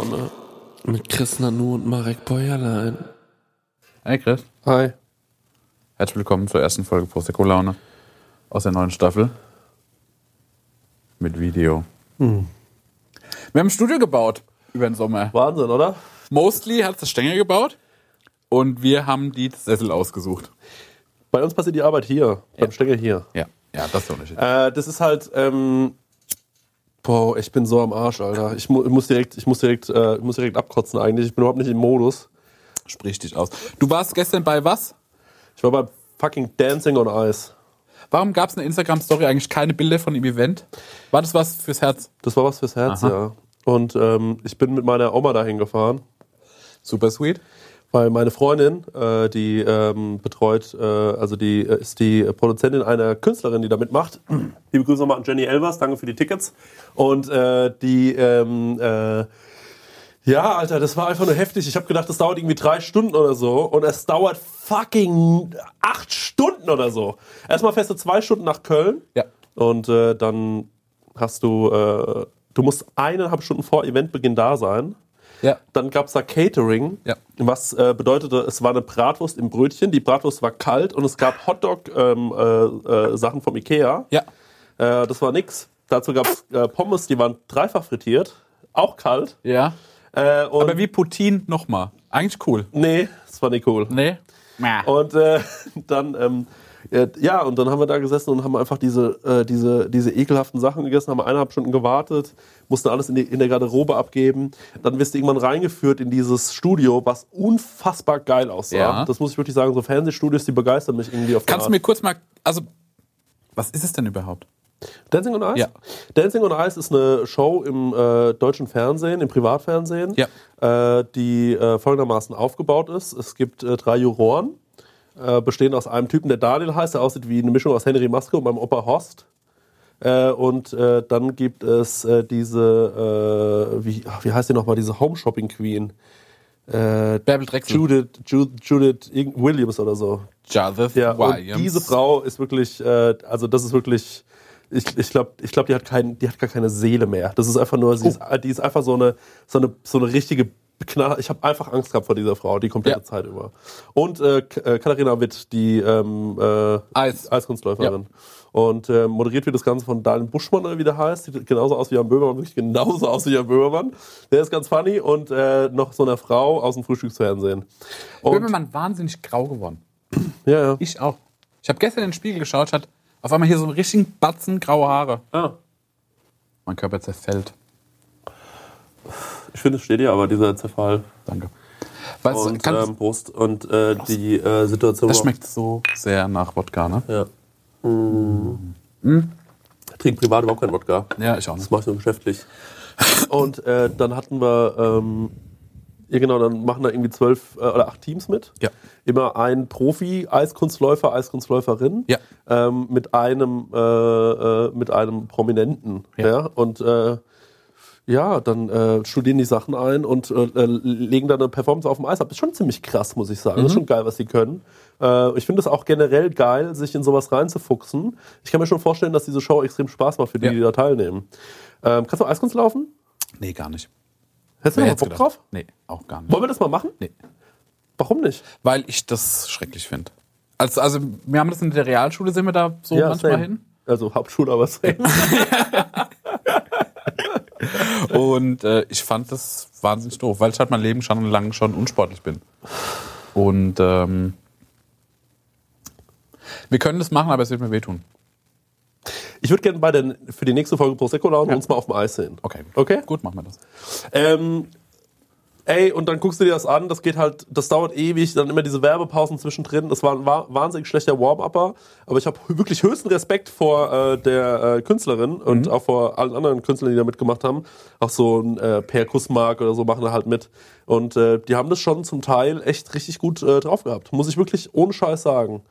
Prosecco-Laune mit Chris Nanu und Marek Bäuerlein. Hey Chris, Hi. herzlich willkommen zur ersten Folge Prosecco Laune aus der neuen Staffel mit Video. Hm. Wir haben ein Studio gebaut über den Sommer. Wahnsinn, oder? Mostly hat das Stängel gebaut und wir haben die Sessel ausgesucht. Bei uns passiert die Arbeit hier, beim Stängel hier. Ja, ja, das ist der Unterschied. Äh, das ist halt, ähm, boah, ich bin so am Arsch, Alter. Ich, mu ich muss direkt, ich muss direkt, äh, ich muss direkt abkotzen eigentlich. Ich bin überhaupt nicht im Modus. Sprich dich aus. Du warst gestern bei was? Ich war bei fucking Dancing on Ice. Warum gab es in der Instagram-Story eigentlich keine Bilder von dem Event? War das was fürs Herz? Das war was fürs Herz, Aha. ja. Und ähm, ich bin mit meiner Oma dahin gefahren. Super sweet. Weil meine Freundin, äh, die ähm, betreut, äh, also die äh, ist die Produzentin einer Künstlerin, die da mitmacht. Liebe Grüße nochmal an Jenny Elvers, danke für die Tickets. Und äh, die, ähm, äh, ja, Alter, das war einfach nur heftig. Ich habe gedacht, das dauert irgendwie drei Stunden oder so. Und es dauert fucking acht Stunden oder so. Erstmal fährst du zwei Stunden nach Köln. Ja. Und äh, dann hast du, du musst eineinhalb Stunden vor Eventbeginn da sein. Ja. Dann gab es da Catering, Ja. was äh, bedeutete, es war eine Bratwurst im Brötchen, die Bratwurst war kalt und es gab Hotdog-Sachen äh, äh, Sachen vom Ikea. Ja. Äh, das war nix. Dazu gab es äh, Pommes, die waren dreifach frittiert, auch kalt. Ja. Äh, Aber wie Putin nochmal. Eigentlich cool. nee, das war nicht cool. Nee? Und äh, dann, ähm, äh, ja, und dann haben wir da gesessen und haben einfach diese, äh, diese, diese ekelhaften Sachen gegessen, haben eineinhalb Stunden gewartet, mussten alles in, die, in der Garderobe abgeben. Dann wirst du irgendwann reingeführt in dieses Studio, was unfassbar geil aussah. Ja. Das muss ich wirklich sagen, so Fernsehstudios, die begeistern mich irgendwie auf Kannst du mir kurz mal, also, was ist es denn überhaupt? Dancing on Ice? Ja. Dancing on Ice ist eine Show im äh, deutschen Fernsehen, im Privatfernsehen, äh, die äh, folgendermaßen aufgebaut ist. Es gibt äh, drei Juroren, äh, bestehen aus einem Typen, der Daniel heißt, der aussieht wie eine Mischung aus Henry Maske und meinem Opa Horst. Äh, und äh, dann gibt es äh, diese, äh, wie, ach, wie heißt die nochmal, diese Home Shopping Queen. Äh, Bärbel Drechsel. Judith, Judith, Judith Williams oder so. Judith Ja, und Williams. diese Frau ist wirklich, also das ist wirklich, ich, ich glaube, ich glaub, die, hat kein, die hat gar keine Seele mehr. Das ist einfach nur, sie ist, die ist einfach so eine, so eine, so eine richtige Knaller. Ich habe einfach Angst gehabt vor dieser Frau, die komplette Ja. Zeit über. Und äh, äh, Katharina Witt, die ähm, äh, Eis. Eiskunstläuferin. Und äh, moderiert wird das Ganze von Daniel Buschmann, oder wie der heißt. Sieht genauso aus wie Jan Böhmermann, wirklich genauso aus wie Jan Böhmermann. Der ist ganz funny. Und äh, noch so eine Frau aus dem Frühstücksfernsehen. Und, Böhmermann wahnsinnig grau geworden. ja, ja. Ich auch. Ich habe gestern in den Spiegel geschaut, hatte auf einmal hier so einen richtigen Batzen graue Haare. Ah. Mein Körper zerfällt. Ich finde, es steht ja aber, dieser Zerfall. Danke. Weißt du, und kann, ähm, Prost. Und äh, die äh, Situation das schmeckt so sehr nach Wodka, ne? Ja. Mm. Ich trinke privat überhaupt keinen Wodka. Ja, ich auch Das nicht. mache ich nur geschäftlich. Und äh, dann hatten wir, ähm, ja genau, dann machen da irgendwie zwölf äh, oder acht Teams mit. Ja. Immer ein Profi, Eiskunstläufer, Eiskunstläuferin. Ja. Ähm, mit einem, äh, äh, mit einem Prominenten. Ja. Ja. Und ja, dann äh, studieren die Sachen ein und äh, äh, legen dann eine Performance auf dem Eis ab. Ist schon ziemlich krass, muss ich sagen. Das ist schon geil, was sie können. Äh, ich finde es auch generell geil, sich in sowas reinzufuchsen. Ich kann mir schon vorstellen, dass diese Show extrem Spaß macht für die, Ja. die da teilnehmen. Ähm, kannst du Eiskunst laufen? Nee, gar nicht. Hättest du hätt's Bock drauf? Nee, auch gar nicht. Wollen wir das mal machen? Nee. Warum nicht? Weil ich das schrecklich finde. Also, also, wir haben das in der Realschule, sind wir da so manchmal same. hin. Also Hauptschule, aber same. Und äh, ich fand das wahnsinnig doof, weil ich halt mein Leben schon lang schon unsportlich bin. Und ähm, wir können das machen, aber es wird mir wehtun. Ich würde gerne bei der, für die nächste Folge Prosecco lauen und uns mal auf dem Eis sehen. Okay. Okay? Gut, machen wir das. Ähm, ey, und dann guckst du dir das an, das geht halt, das dauert ewig, dann immer diese Werbepausen zwischendrin. Das war ein wa- wahnsinnig schlechter Warm-Upper, aber ich habe wirklich höchsten Respekt vor äh, der äh, Künstlerin und auch vor allen anderen Künstlern, die da mitgemacht haben. Auch so ein äh, Per Kussmark oder so machen da halt mit. Und äh, die haben das schon zum Teil echt richtig gut äh, drauf gehabt. Muss ich wirklich ohne Scheiß sagen.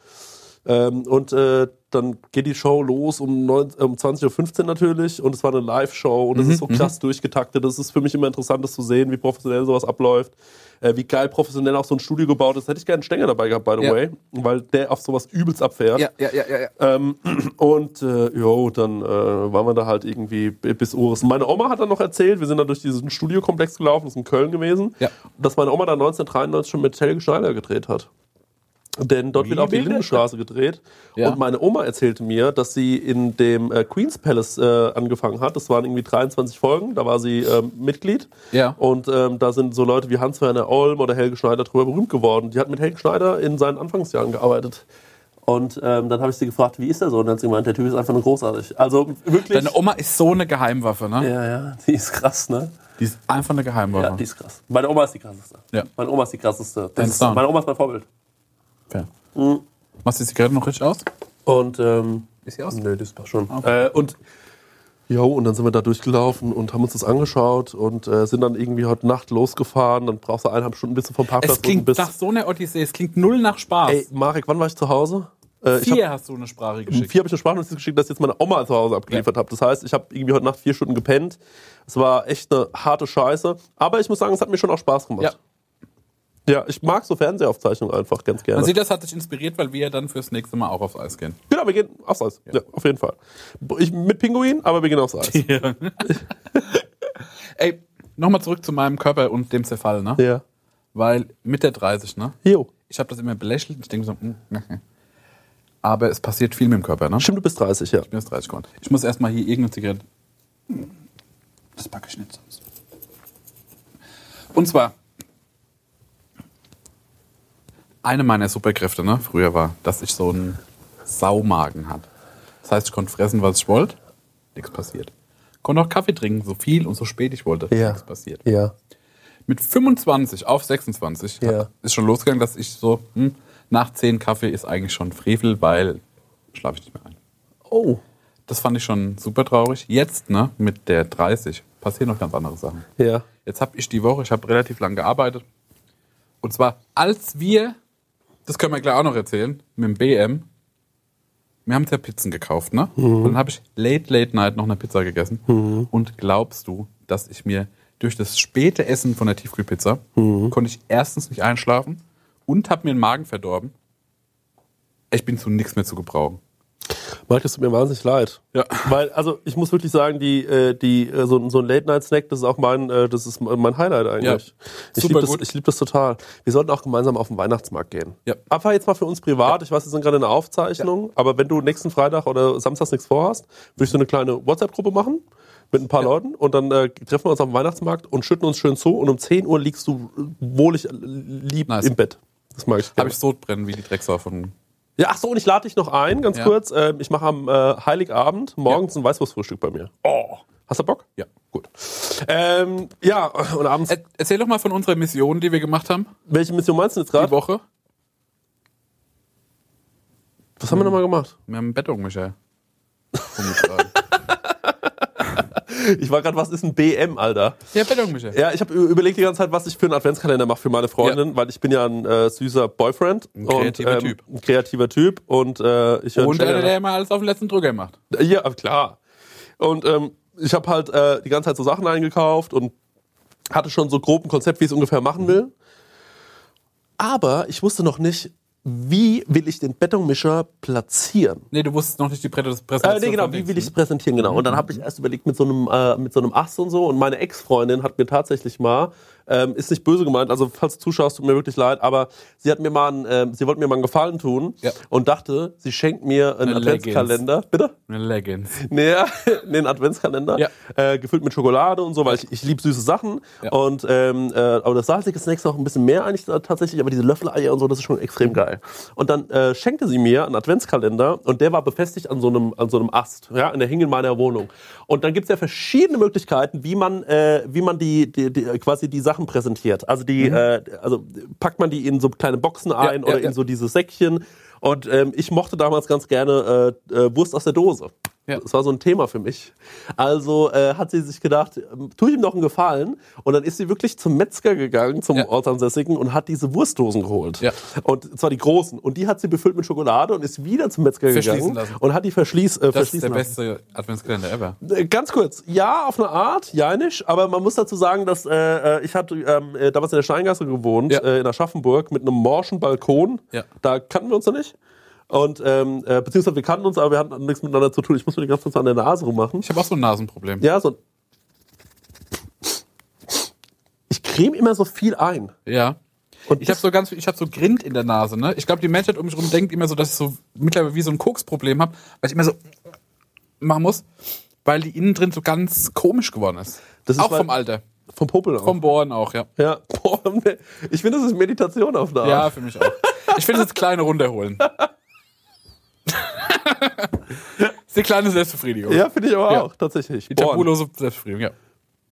Ähm, und äh, dann geht die Show los um, 9, um 20.15 Uhr natürlich und es war eine Live-Show und es ist so krass durchgetaktet. Das ist für mich immer interessant, das zu sehen, wie professionell sowas abläuft. Äh, wie geil professionell auch so ein Studio gebaut ist. Hätte ich gerne einen Stänger dabei gehabt, by the Ja. way, weil der auf sowas übelst abfährt. ja, ja, ja, ja. Ähm, und äh, jo, dann äh, waren wir da halt irgendwie bis Ohren. Meine Oma hat dann noch erzählt, wir sind dann durch diesen Studiokomplex gelaufen, das ist in Köln gewesen, Ja. dass meine Oma da 1993 schon mit Helge Schneider gedreht hat. Denn dort Wie wird auf die? Lindenstraße gedreht. Ja. Und meine Oma erzählte mir, dass sie in dem äh, Queen's Palace äh, angefangen hat. Das waren irgendwie 23 Folgen, da war sie ähm, Mitglied. Ja. Und ähm, da sind so Leute wie Hans-Werner Olm oder Helge Schneider drüber berühmt geworden. Die hat mit Helge Schneider in seinen Anfangsjahren gearbeitet. Und ähm, dann habe ich sie gefragt, wie ist der so? Und dann hat sie gemeint, der Typ ist einfach nur großartig. Also wirklich. Deine Oma ist so eine Geheimwaffe, ne? ja, ja, die ist krass, ne? Die ist einfach eine Geheimwaffe. Ja, die ist krass. Meine Oma ist die krasseste. Ja. Meine Oma ist die krasseste. Das ist, meine Oma ist mein Vorbild. Fair. Mhm. Machst du die Zigarette noch richtig aus? Und ähm, Ist sie aus? Nö, das passt schon. Äh, und jo, und dann sind wir da durchgelaufen und haben uns das angeschaut und äh, sind dann irgendwie heute Nacht losgefahren. Dann brauchst du eineinhalb Stunden bis vom Parkplatz Es klingt nach so einer Odyssee. Es klingt null nach Spaß. Ey, Marek, wann war ich zu Hause? Äh, ich hab, Vier hast du eine Sprache geschickt. vier habe ich eine Sprachnotiz geschickt, dass ich jetzt meine Oma zu Hause abgeliefert habe. Das heißt, ich habe irgendwie heute Nacht vier Stunden gepennt. Es war echt eine harte Scheiße. Aber ich muss sagen, es hat mir schon auch Spaß gemacht. Ja. Ja, ich mag so Fernsehaufzeichnungen einfach ganz gerne. Man sieht, das hat dich inspiriert, weil wir dann fürs nächste Mal auch aufs Eis gehen. genau, wir gehen aufs Eis. Ja. auf jeden Fall. Ich, mit Pinguin, aber wir gehen aufs Eis. Ey, nochmal zurück zu meinem Körper und dem Zerfall, ne? ja. Weil mit der 30, ne? Jo. Ich habe das immer belächelt und ich denke so, hm, ne, ne. aber es passiert viel mit dem Körper, ne? Stimmt, du bist 30, ja. Ich bin jetzt 30 geworden. Ich muss erstmal hier irgendeine Zigarette. Das packe ich nicht sonst. Und zwar, eine meiner Superkräfte, ne, früher war, dass ich so einen Saumagen hatte. Das heißt, ich konnte fressen, was ich wollte. Nichts passiert. Konnte auch Kaffee trinken, so viel und so spät ich wollte. Ja. Nichts passiert. Ja. Mit 25 auf 26 Ja. hat- ist schon losgegangen, dass ich so, hm, nach 10 Kaffee ist eigentlich schon Frevel, weil schlafe ich nicht mehr ein. Oh. Das fand ich schon super traurig. Jetzt, ne, mit der 30, passieren noch ganz andere Sachen. Ja. Jetzt habe ich die Woche, ich habe relativ lang gearbeitet. Und zwar, als wir, das können wir gleich auch noch erzählen, mit dem BM, wir haben ja Pizzen gekauft, ne? Und dann habe ich late, late night noch eine Pizza gegessen. Und glaubst du, dass ich mir durch das späte Essen von der Tiefkühlpizza konnte ich erstens nicht einschlafen und habe mir den Magen verdorben. Ich bin zu nichts mehr zu gebrauchen. Marc, das tut mir wahnsinnig leid. Ja. Weil, also ich muss wirklich sagen, die, äh, die, äh, so, so ein Late-Night-Snack, das ist auch mein, äh, das ist mein Highlight eigentlich. Ja. Ich liebe das, ich lieb das total. Wir sollten auch gemeinsam auf den Weihnachtsmarkt gehen. Ja. Aber jetzt mal für uns privat, ich weiß, wir sind gerade in der Aufzeichnung, aber wenn du nächsten Freitag oder Samstags nichts vorhast, würde ich so eine kleine WhatsApp-Gruppe machen mit ein paar Leuten und dann äh, treffen wir uns auf dem Weihnachtsmarkt und schütten uns schön zu und um 10 Uhr liegst du wohlig lieb Nice. im Bett. Das mag ich Habe ich Sodbrennen wie die Drecksau von. Ja, ach so, und ich lade dich noch ein, ganz Ja. kurz. Ähm, ich mache am äh, Heiligabend morgens ein Weißwurstfrühstück bei mir. Oh! Hast du Bock? Ja. Gut. Ähm, ja, und abends. Er, erzähl doch mal von unserer Mission, die wir gemacht haben, welche Mission meinst du jetzt die gerade? Woche. Was haben wir nochmal gemacht? Wir haben Bettung, Michael. Ich war gerade, was ist ein BM, Alter? ja, Michael. Ja, ich habe überlegt die ganze Zeit, was ich für einen Adventskalender mache für meine Freundin, weil ich bin ja ein äh, süßer Boyfriend. Ein kreativer und, ähm, Typ. Ein kreativer Typ und äh, ich höre Und einer, der immer alles auf den letzten Drücker macht. Ja, klar. Und ähm, ich habe halt äh, die ganze Zeit so Sachen eingekauft und hatte schon so grob ein Konzept, wie ich es ungefähr machen will. Aber ich wusste noch nicht, wie will ich den Betonmischer platzieren. Nee, du wusstest noch nicht die Prä- Äh, Präsentation. nee, genau, wie will ich es präsentieren, genau. Und dann habe ich erst überlegt mit so einem, äh, mit so einem Ast und so. Und meine Ex-Freundin hat mir tatsächlich mal, ähm, ist nicht böse gemeint, also falls du zuschaust, tut mir wirklich leid, aber sie hat mir mal, einen, ähm, sie wollte mir mal einen Gefallen tun Ja. und dachte, sie schenkt mir einen Eine Adventskalender. Bitte? Eine Leggings. Nee, nee, einen Adventskalender, Ja. äh, gefüllt mit Schokolade und so, weil ich, ich liebe süße Sachen. Ja. Und ähm, äh, aber das salzige Snacks noch ein bisschen mehr eigentlich tatsächlich, aber diese Löffeleier und so, das ist schon extrem geil. Und dann äh, schenkte sie mir einen Adventskalender und der war befestigt an so einem, an so einem Ast, ja, in der Hing in meiner Wohnung. Und dann gibt's ja verschiedene Möglichkeiten, wie man, äh, wie man die, die, die quasi die Sachen präsentiert. Also die, äh, also packt man die in so kleine Boxen ein Mhm. ja, oder ja. in so diese Säckchen. Und ähm, ich mochte damals ganz gerne äh, äh, Wurst aus der Dose. Ja. Das war so ein Thema für mich. Also äh, hat sie sich gedacht, ähm, tu ich ihm noch einen Gefallen. Und dann ist sie wirklich zum Metzger gegangen, zum Ja. Ortsansässigen, und hat diese Wurstdosen geholt. Ja. Und zwar die großen. Und die hat sie befüllt mit Schokolade und ist wieder zum Metzger Verschließen gegangen lassen. und hat die verschließ, äh, Das ist der verschließen lassen. beste Adventskalender ever. Äh, Ganz kurz, ja, auf eine Art, ja nicht, aber man muss dazu sagen, dass äh, äh, ich hatte ähm, äh, damals in der Steingasse gewohnt, in Aschaffenburg, mit einem morschen Balkon. Ja. Da kannten wir uns noch nicht. Und ähm, äh, beziehungsweise wir kannten uns, aber wir hatten nichts miteinander zu tun. Ich muss mir die ganze Zeit an der Nase rummachen. Ich habe auch so ein Nasenproblem. Ja, so. Ich creme immer so viel ein. Ja. Und Ich habe so ganz, ich habe so Grind in der Nase. Ne? Ich glaube, die Menschheit um mich herum denkt immer so, dass ich so mittlerweile wie so ein Koksproblem habe, weil ich immer so machen muss, weil die innen drin so ganz komisch geworden ist. Das ist auch vom Alter, vom Popel auch. vom Bohren auch, ja. ja, boah, ne. ich finde, das ist Meditation auf eine Art. Ja, für mich auch. Ich finde es kleine runterholen. ist die kleine Selbstbefriedigung. Ja, finde ich aber Ja. auch, tatsächlich. Die tabulose Selbstbefriedigung, ja.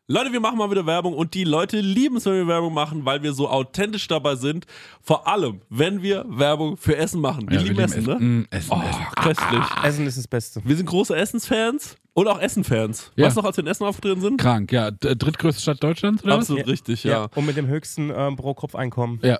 Leute, wir machen mal wieder Werbung und die Leute lieben es, wenn wir Werbung machen, weil wir so authentisch dabei sind. Vor allem, wenn wir Werbung für Essen machen. Wir Ja, lieben wir Essen, lieben ne? Essen, oh, Essen. köstlich. Essen ist das Beste. Wir sind große Essensfans und auch Essenfans. Ja. Weißt du noch, als wir in Essen aufgetreten sind? Krank, ja. Drittgrößte Stadt Deutschlands, oder Absolut richtig, ja. Und mit dem höchsten ähm, Pro-Kopf-Einkommen. Ja.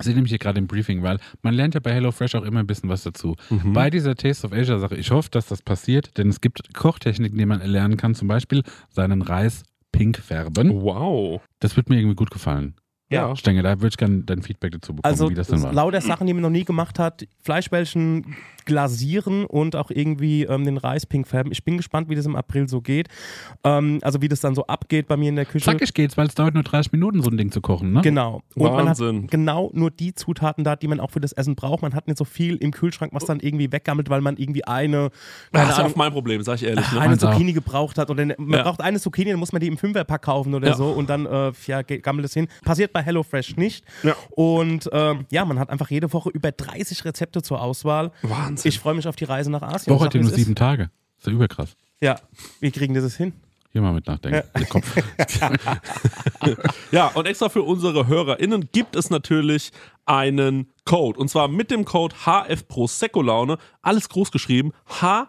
Ich sehe nämlich hier gerade im Briefing, weil man lernt ja bei HelloFresh auch immer ein bisschen was dazu. Bei dieser Taste of Asia Sache, ich hoffe, dass das passiert, denn es gibt Kochtechniken, die man erlernen kann, zum Beispiel seinen Reis pink färben. Wow. Das wird mir irgendwie gut gefallen. Ja. Stenge, da würde ich gerne dein Feedback dazu bekommen, Also wie das dann war. lauter Sachen, die man noch nie gemacht hat. Fleischbällchen glasieren und auch irgendwie ähm, den Reis pink färben. Ich bin gespannt, wie das im April so geht. Ähm, also wie das dann so abgeht bei mir in der Küche. Zackig geht's, weil es dauert nur 30 Minuten, so ein Ding zu kochen, ne? Genau. Und Wahnsinn. man hat genau nur die Zutaten da, die man auch für das Essen braucht. Man hat nicht so viel im Kühlschrank, was dann irgendwie weggammelt, weil man irgendwie eine, keine Das ist auch mein Problem, sag ich ehrlich. Ne? eine auch. Zucchini gebraucht hat. Oder man Ja. braucht eine Zucchini, dann muss man die im Fünferpack kaufen oder Ja. so und dann äh, ja, gammelt es hin. Passiert bei HelloFresh nicht. Ja. Und ähm, ja, man hat einfach jede Woche über 30 Rezepte zur Auswahl. Wahnsinn. Ich freue mich auf die Reise nach Asien. Ja wie nur es ist. sieben Tage. Ist ja überkrass. Ja, wie kriegen das hin? Hier mal mit nachdenken. Kopf. Ja, und extra für unsere HörerInnen gibt es natürlich einen Code. Und zwar mit dem Code HF Prosecco Laune. Alles groß geschrieben. HF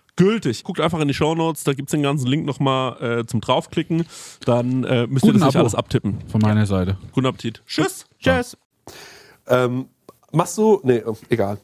gültig. Guckt einfach in die Shownotes, da gibt's den ganzen Link nochmal äh, zum draufklicken. Dann äh, müsst ihr Guten das nicht Abo. alles abtippen. Von meiner Seite. Guten Appetit. Tschüss. Tschüss. Ähm, machst du. Nee, äh, egal.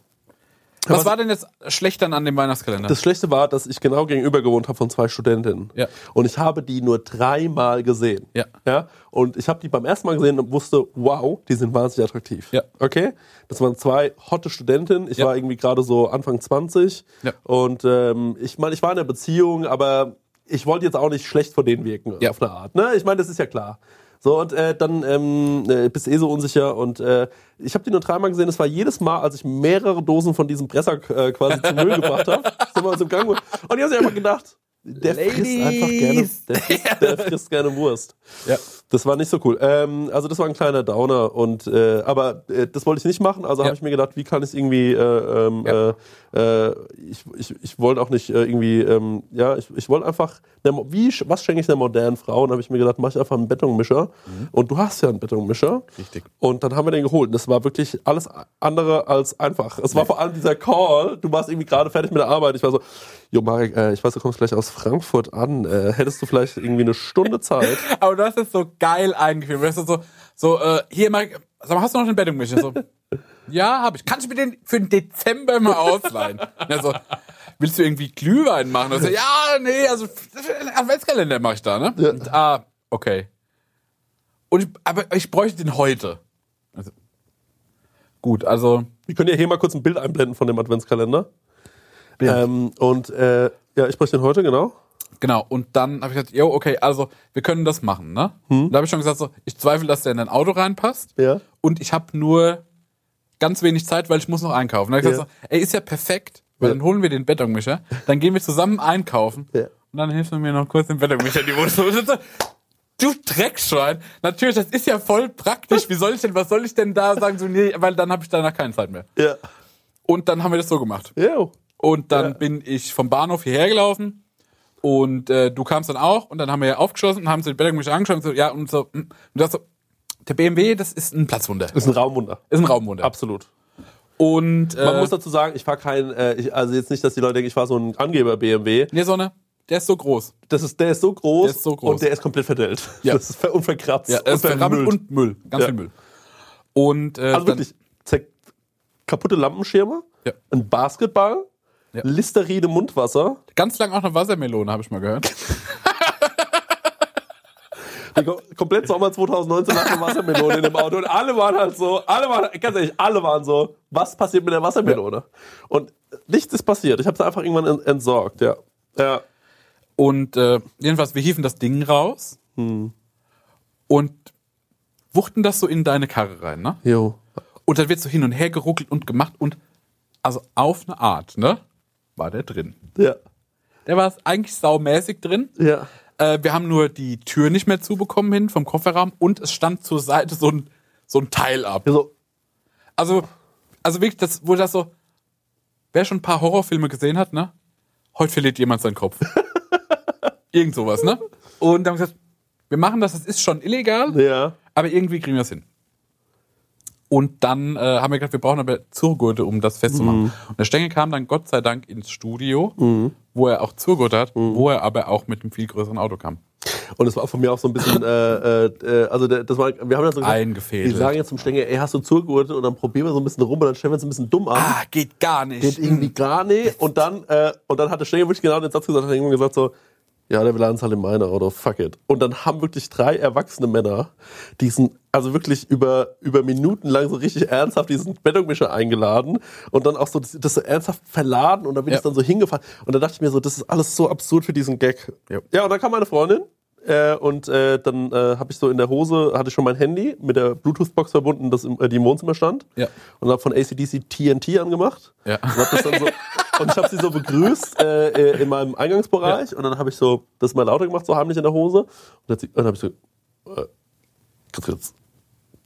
Was war denn jetzt schlecht dann an dem Weihnachtskalender? Das Schlechte war, dass ich genau gegenüber gewohnt habe von zwei Studentinnen. Ja. Und ich habe die nur dreimal gesehen. Ja. ja? Und ich habe die beim ersten Mal gesehen und wusste, wow, die sind wahnsinnig attraktiv. Ja. Okay? Das waren zwei hotte Studentinnen. Ich Ja. war irgendwie gerade so Anfang 20. Ja. Und ähm, ich meine, ich war in einer Beziehung, aber ich wollte jetzt auch nicht schlecht vor denen wirken, Ja. auf eine Art. Ne? Ich meine, das ist ja klar. So, und äh, dann ähm, äh, bist eh so unsicher. Und äh, ich habe die nur dreimal gesehen. Es war jedes Mal, als ich mehrere Dosen von diesem Presser äh, quasi zum Müll gebracht habe. Sind wir uns im Gang. Und die haben sich einfach gedacht, der frisst einfach gerne, der frisst, der frisst gerne Wurst. Ja. Das war nicht so cool. Ähm, also das war ein kleiner Downer und äh, aber äh, das wollte ich nicht machen. Also Ja. habe ich mir gedacht, wie kann ich es irgendwie? Äh, ähm, Ja. äh, äh, ich ich, ich wollte auch nicht äh, irgendwie. Ähm, ja, ich, ich wollte einfach. Mo- Wie was schenke ich einer modernen Frau? Und habe ich mir gedacht, mache ich einfach einen Betonmischer. Und du hast ja einen Betonmischer. Richtig. Und dann haben wir den geholt. Und das war wirklich alles andere als einfach. Es war vor allem dieser Call. Du warst irgendwie gerade fertig mit der Arbeit. Ich war so, Jo Marek, äh, ich weiß, du kommst gleich aus Frankfurt an. Äh, hättest du vielleicht irgendwie eine Stunde Zeit? Aber du hast es so geil eingeführt. Du hast so, so äh, hier, Marek, sag mal, hast du noch den Bettungmischer? So, ja, habe ich. Kannst du mir den für den Dezember mal ausleihen? Ja, so, willst du irgendwie Glühwein machen? Also, ja, nee, also Adventskalender mache ich da, ne? Ja. Und, ah, okay. Und ich, aber ich bräuchte den heute. Also, gut, also Wir können ja hier mal kurz ein Bild einblenden von dem Adventskalender. Ähm, und äh, ja, ich spreche den heute, genau. Genau, und dann habe ich gesagt, jo, okay, also wir können das machen, ne? Und da habe ich schon gesagt, so, ich zweifle, dass der in dein Auto reinpasst. Ja. Und ich habe nur ganz wenig Zeit, weil ich muss noch einkaufen. Da hab ich gesagt, so, ey, ist ja perfekt, weil Ja. dann holen wir den Betonmischer, dann gehen wir zusammen einkaufen Ja. und dann hilfst du mir noch kurz den Betonmischer in die Wohnung. zu. Du Dreckschwein. Natürlich, das ist ja voll praktisch. Wie soll ich denn, was soll ich denn da sagen? So, nee, weil dann habe ich danach keine Zeit mehr. Ja. Und dann haben wir das so gemacht. Ja. Und dann Ja. bin ich vom Bahnhof hierher gelaufen und äh, du kamst dann auch und dann haben wir ja aufgeschlossen und haben so die Betonmischer angeschaut und so, ja, und so, hm. und du sagst so, der BMW, das ist ein Platzwunder. Ist ein Raumwunder. Ist ein Raumwunder. Absolut. Und äh, Man muss dazu sagen, ich fahre kein, äh, ich, also jetzt nicht, dass die Leute denken, ich fahre so ein Angeber-BMW. nee, Sonne, der ist so groß. Das ist, der ist so groß, Der ist so groß. und der ist komplett verdellt. Ja. Das ist ver und verkratzt Ja, ist verrammelt und Müll. Ganz Ja. viel Müll. Und äh, Also wirklich, kaputte Lampenschirme, Ja. ein Basketball, Ja. Listerine Mundwasser, ganz lang auch eine Wassermelone, habe ich mal gehört. komplett Sommer 2019 nach der Wassermelone in dem Auto und alle waren halt so, alle waren, ganz ehrlich, alle waren so, was passiert mit der Wassermelone? Und nichts ist passiert. Ich habe sie einfach irgendwann en- entsorgt, ja. Ja. Und äh, jedenfalls, wir hieven das Ding raus Hm. und wuchten das so in deine Karre rein, ne? Jo. Und dann wird so hin und her geruckelt und gemacht und also auf eine Art, ne? War der drin. Ja. Der war eigentlich saumäßig drin. Ja. Äh, wir haben nur die Tür nicht mehr zubekommen hin vom Kofferraum und es stand zur Seite so ein, so ein Teil ab. Ja, so, Also, also wirklich, das, wo das so, wer schon ein paar Horrorfilme gesehen hat, ne? Heute verliert jemand seinen Kopf. Irgend sowas, ne? Und dann haben wir gesagt, wir machen das, das ist schon illegal, ja. aber irgendwie kriegen wir es hin. Und dann äh, haben wir gedacht, wir brauchen aber Zurgurte, um das festzumachen. Mhm. Und der Stengel kam dann Gott sei Dank ins Studio, wo er auch Zurgurte hat, Mhm. wo er aber auch mit einem viel größeren Auto kam. Und es war von mir auch so ein bisschen, äh, äh, äh, also das war, wir haben ja so gesagt, wir sagen jetzt zum Stängel, ey, hast du Zurgurte? Und dann probieren wir so ein bisschen rum und dann stellen wir uns ein bisschen dumm an. Ah, geht gar nicht. Geht irgendwie gar nicht. Und dann, äh, und dann hat der Stängel wirklich genau den Satz gesagt, hat irgendwann gesagt so, ja, der will eins halt in mein Auto, fuck it. Und dann haben wirklich drei erwachsene Männer diesen, also wirklich über, über Minuten lang so richtig ernsthaft diesen Betonmischer eingeladen und dann auch so das, das so ernsthaft verladen und dann bin Ja. ich dann so hingefahren. Und da dachte ich mir so, das ist alles so absurd für diesen Gag. Ja. Ja, und dann kam meine Freundin äh, und äh, dann äh, habe ich so in der Hose, hatte ich schon mein Handy mit der Bluetooth-Box verbunden, das im, äh, die im Wohnzimmer stand. Ja. Und habe von ACDC TNT angemacht. Ja. Und, hab das dann so, und ich habe sie so begrüßt äh, äh, in meinem Eingangsbereich. Und dann habe ich so das mal lauter gemacht, so heimlich in der Hose. Und dann, dann habe ich so, äh,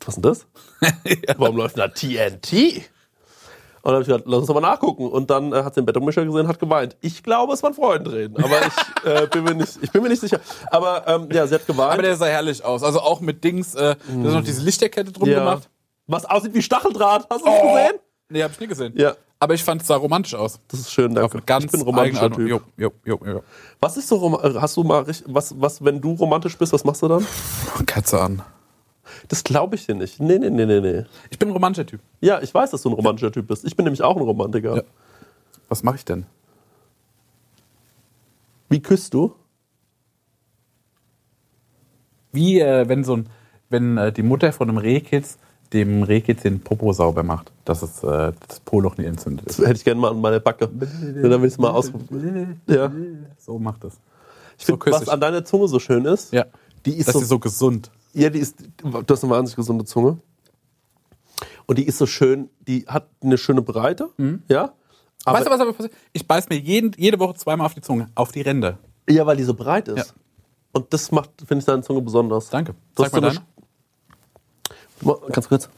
was ist denn das? Warum läuft da TNT? Und dann habe ich gesagt, lass uns doch mal nachgucken. Und dann äh, hat sie den Betonmischer gesehen, hat geweint. Ich glaube, es waren Freundreden, aber ich, äh, bin, mir nicht, ich bin mir nicht sicher. Aber ähm, ja, sie hat geweint. Aber der sah herrlich aus. Also auch mit Dings, äh, da ist noch diese Lichterkette drum ja. gemacht. Was aussieht wie Stacheldraht. Hast du das Oh. gesehen? Nee, hab ich nie gesehen. Ja. Aber ich fand es sah romantisch aus. Das ist schön, danke. Ganz ich bin romantischer Typ. Jo, jo, jo, jo. Was ist so rom- hast du mal richtig, was was wenn du romantisch bist, was machst du dann? Katze an. Das glaube ich dir nicht. Nee, nee, nee, nee, nee. Ich bin ein romantischer Typ. Ja, ich weiß, dass du ein romantischer Typ bist. Ich bin nämlich auch ein Romantiker. Ja. Was mache ich denn? Wie küsst du? Wie äh, wenn so ein, wenn äh, die Mutter von einem Rehkitz dem Rehkitz den Popo sauber macht, dass es äh, das Poloch nicht entzündet Das ist. hätte ich gerne mal an meine Backe. Dann will ich es mal aus. Ja. So macht es. Ich finde, was an deiner Zunge so schön ist, Ja. die ist Das so, ist so gesund. Ja, die ist, du hast eine wahnsinnig gesunde Zunge. Und die ist so schön, die hat eine schöne Breite, ja. Aber, weißt du, was aber passiert? Ich beiß mir jeden, jede Woche zweimal auf die Zunge. Auf die Ränder. Ja, weil die so breit ist. Ja. Und das macht, finde ich, deine Zunge besonders. Danke. Das Sag mal so eine deine. Ganz kurz.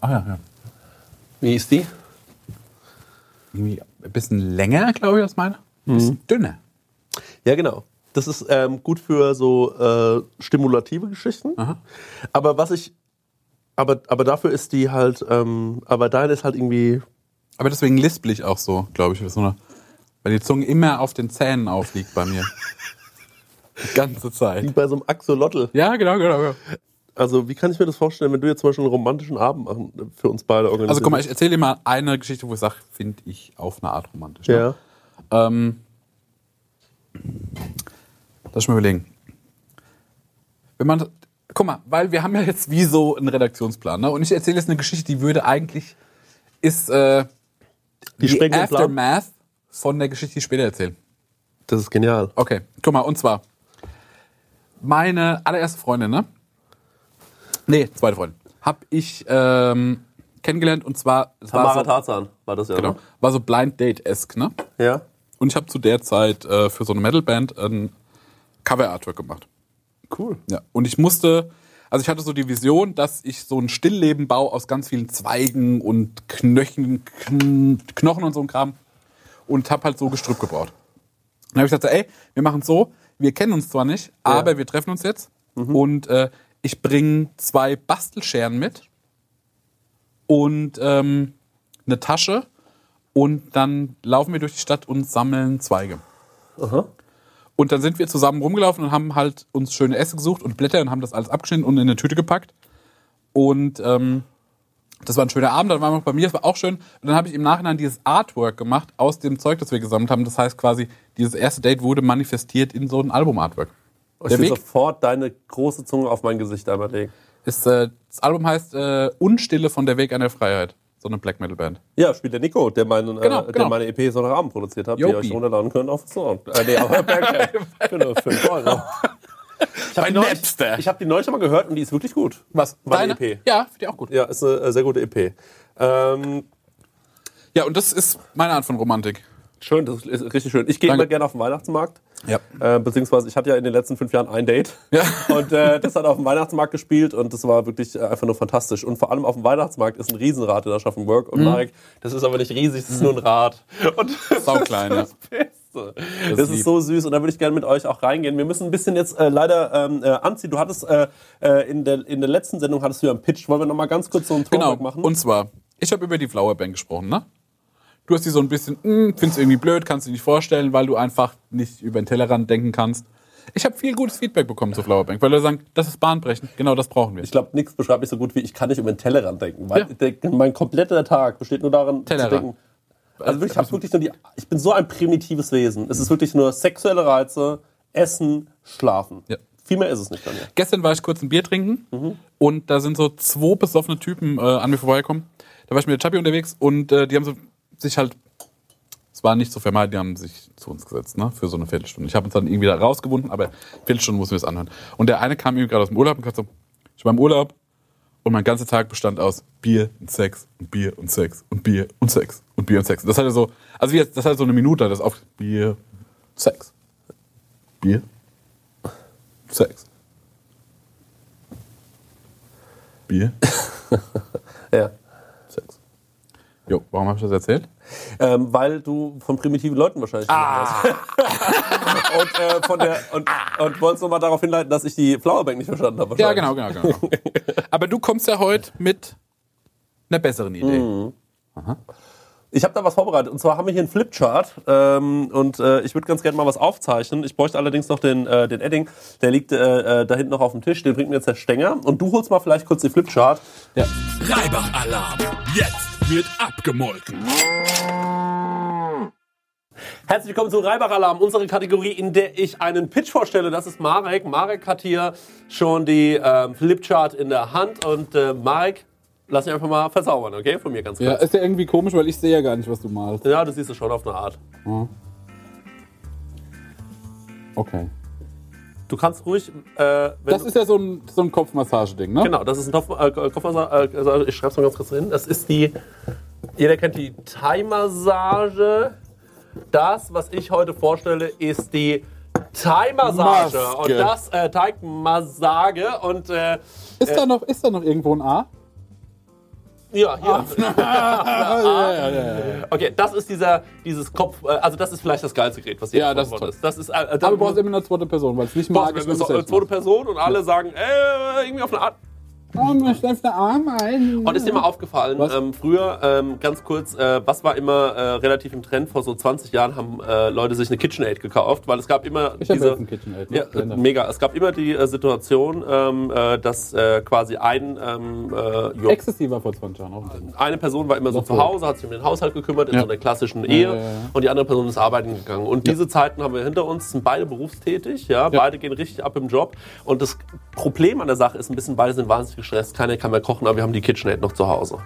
Ah ja, ja. Wie ist die? Irgendwie ein bisschen länger, glaube ich, als meine. Ein bisschen dünner. Ja, genau. Das ist ähm, gut für so äh, stimulative Geschichten. Aber was ich, aber, aber dafür ist die halt, ähm, aber deine ist halt irgendwie, Aber deswegen lispel ich auch so, glaube ich. So eine, weil die Zunge immer auf den Zähnen aufliegt bei mir. Die ganze wie Zeit. bei so einem Axolotl. Ja, genau, genau. genau. Also wie kann ich mir das vorstellen, wenn du jetzt zum Beispiel einen romantischen Abend machen, äh, für uns beide organisierst? Also guck mal, ich erzähle dir mal eine Geschichte, wo ich sage, finde ich auf eine Art romantisch. Ne? Ja. Ähm, lass ich mal überlegen. Wenn man, guck mal, weil wir haben ja jetzt wie so einen Redaktionsplan, ne? Und ich erzähle jetzt eine Geschichte, die würde eigentlich, ist äh, die, sprengt den Plan? Aftermath von der Geschichte, die ich später erzähle. Das ist genial. Okay, guck mal, und zwar, meine allererste Freundin, ne? Nee, zweite Freundin. Hab ich ähm, kennengelernt und zwar, es war Tamara so, Tarzan war das ja. genau, war so Blind Date-esque, ne? Ne? Ja. Und ich habe zu der Zeit äh, für so eine Metalband ein Cover-Artwork gemacht. Cool. Ja. Und ich musste, also ich hatte so die Vision, dass ich so ein Stillleben baue aus ganz vielen Zweigen und Knöchen, Kn Knochen und so ein Kram. Und habe halt so Gestrüpp gebaut. Dann habe ich gesagt, ey, wir machen so, wir kennen uns zwar nicht, aber wir treffen uns jetzt. Und äh, ich bringe zwei Bastelscheren mit und ähm, eine Tasche. Und dann laufen wir durch die Stadt und sammeln Zweige. Und dann sind wir zusammen rumgelaufen und haben halt uns schöne Essen gesucht und Blätter und haben das alles abgeschnitten und in eine Tüte gepackt. Und ähm, das war ein schöner Abend, dann waren wir bei mir, das war auch schön. Und dann habe ich im Nachhinein dieses Artwork gemacht aus dem Zeug, das wir gesammelt haben. Das heißt quasi, dieses erste Date wurde manifestiert in so ein Album-Artwork. Ich Der will Weg sofort deine große Zunge auf mein Gesicht einmal legen. ist, äh, das Album heißt äh, Unstille von der Weg an der Freiheit. So eine Black Metal Band. Ja, spielt der Nico, der, meinen, Genau, äh, der genau. meine EP Sonntagabend produziert hat, die ihr Jopi. euch runterladen könnt auf Sound. Äh, nee, auf Bandcamp. genau, für Euro. Ich habe die, neulich- Napster. ich hab die neulich schon mal gehört und die ist wirklich gut. Was? Meine Deine? EP. Ja, finde ich auch gut. Ja, ist eine äh, sehr gute EP. Ähm, Ja, und das ist meine Art von Romantik. Schön, das ist richtig schön. Ich gehe immer gerne auf den Weihnachtsmarkt. Ja. Äh, beziehungsweise ich hatte ja in den letzten fünf Jahren ein Date. Ja. Und äh, das hat auf dem Weihnachtsmarkt gespielt und das war wirklich äh, einfach nur fantastisch. Und vor allem auf dem Weihnachtsmarkt ist ein Riesenrad in Aschaffenburg. Mhm. Und Marek, das ist aber nicht riesig, das ist nur ein Rad. Und das Sauklein, ja. ist das Beste. Das, ist ist lieb. so süß und da würde ich gerne mit euch auch reingehen. Wir müssen ein bisschen jetzt äh, leider ähm, äh, anziehen. Du hattest äh, äh, in, der, in der letzten Sendung hattest du ja einen Pitch. Wollen wir noch mal ganz kurz so einen Genau. Throwback machen? Und zwar, ich habe über die Flower Bank gesprochen, ne? Du hast die so ein bisschen, hm, findest du irgendwie blöd, kannst du dir nicht vorstellen, weil du einfach nicht über den Tellerrand denken kannst. Ich habe viel gutes Feedback bekommen zur Flower Bank, weil Leute sagen, das ist bahnbrechend, genau das brauchen wir. Ich glaube, nichts beschreibt mich so gut wie ich kann nicht über den Tellerrand denken. Weil Ja. mein kompletter Tag besteht nur darin, Tellerrand. zu denken. Also wirklich, ich, hab wirklich nur die, ich bin so ein primitives Wesen. Es ist wirklich nur sexuelle Reize, Essen, Schlafen. Ja. Viel mehr ist es nicht bei mir. Gestern war ich kurz ein Bier trinken und da sind so zwei besoffene Typen äh, an mir vorbeigekommen. Da war ich mit der Chappi unterwegs und äh, die haben so sich halt, es war nicht zu vermeiden, die haben sich zu uns gesetzt, ne, für so eine Viertelstunde. Ich habe uns dann irgendwie da rausgewunden, aber Viertelstunde mussten wir es anhören. Und der eine kam irgendwie gerade aus dem Urlaub und gesagt so, ich war im Urlaub und mein ganzer Tag bestand aus Bier und Sex und Bier und Sex und Bier und Sex und Bier und Sex. Das hatte so, also jetzt, das hat so eine Minute, das auf Bier, Sex, Bier, Sex. Bier, Ja. Jo, warum habe ich das erzählt? Ähm, weil du von primitiven Leuten wahrscheinlich ah. und, äh, von der, und, und wolltest nochmal darauf hinleiten, dass ich die Flowerbank nicht verstanden habe. Ja, genau, genau, genau. Aber du kommst ja heute mit einer besseren Idee. Ich habe da was vorbereitet. Und zwar haben wir hier einen Flipchart. Ähm, und äh, ich würde ganz gerne mal was aufzeichnen. Ich bräuchte allerdings noch den, äh, den Edding. Der liegt äh, äh, da hinten noch auf dem Tisch. Den bringt mir jetzt der Stenger. Und du holst mal vielleicht kurz die Flipchart. Ja. Reibach-Alarm. Jetzt wird abgemolken. Herzlich willkommen zu Reibach Alarm, unsere Kategorie, in der ich einen Pitch vorstelle. Das ist Marek. Marek hat hier schon die ähm, Flipchart in der Hand. Und äh, Marek, lass mich einfach mal verzaubern, okay? Von mir ganz Ja, kurz. ist ja irgendwie komisch, weil ich sehe ja gar nicht, was du malst. Ja, das siehst du schon auf eine Art. Okay. Du kannst ruhig, äh, wenn Das ist ja so ein, so ein Kopfmassageding, ne? genau, das ist ein Kopf, äh, Kopfmassage, äh, also ich schreib's mal ganz kurz hin. Das ist die, jeder kennt die Thai-Massage. Das, was ich heute vorstelle, ist die Thai-Massage. Und das, äh, Teigmassage und, äh, Ist, da noch, ist da noch irgendwo ein A? Ja, hier. ja, ja, ja, ja. Okay, das ist dieser, dieses Kopf, äh, also das ist vielleicht das geilste Gerät, was hier Ja, das ist worden Das ist, äh, Aber du brauchst immer eine zweite Person, weil es nicht magisch ist. äh, zweite Person und alle sagen, äh, irgendwie auf eine Art. Oh, der Arm ein. Und ist dir mal aufgefallen, Was? ähm, früher, ähm, ganz kurz, äh, was war immer äh, relativ im Trend? Vor so 20 Jahren haben äh, Leute sich eine KitchenAid gekauft, weil es gab immer Ich diese... jetzt KitchenAid. ne? Ja, äh, mega. Es gab immer die äh, Situation, ähm, äh, dass äh, quasi ein, ähm, äh, war vor 20 Jahren auch eine Person war immer so zu. Hause, hat sich um den Haushalt gekümmert, in Ja. so einer klassischen Ehe, ja, ja. und die andere Person ist arbeiten gegangen. Und diese Zeiten haben wir hinter uns, sind beide berufstätig, ja, beide gehen richtig ab im Job. Und das Problem an der Sache ist ein bisschen, beide sind wahnsinnig gestresst, keiner kann mehr kochen, aber wir haben die KitchenAid noch zu Hause.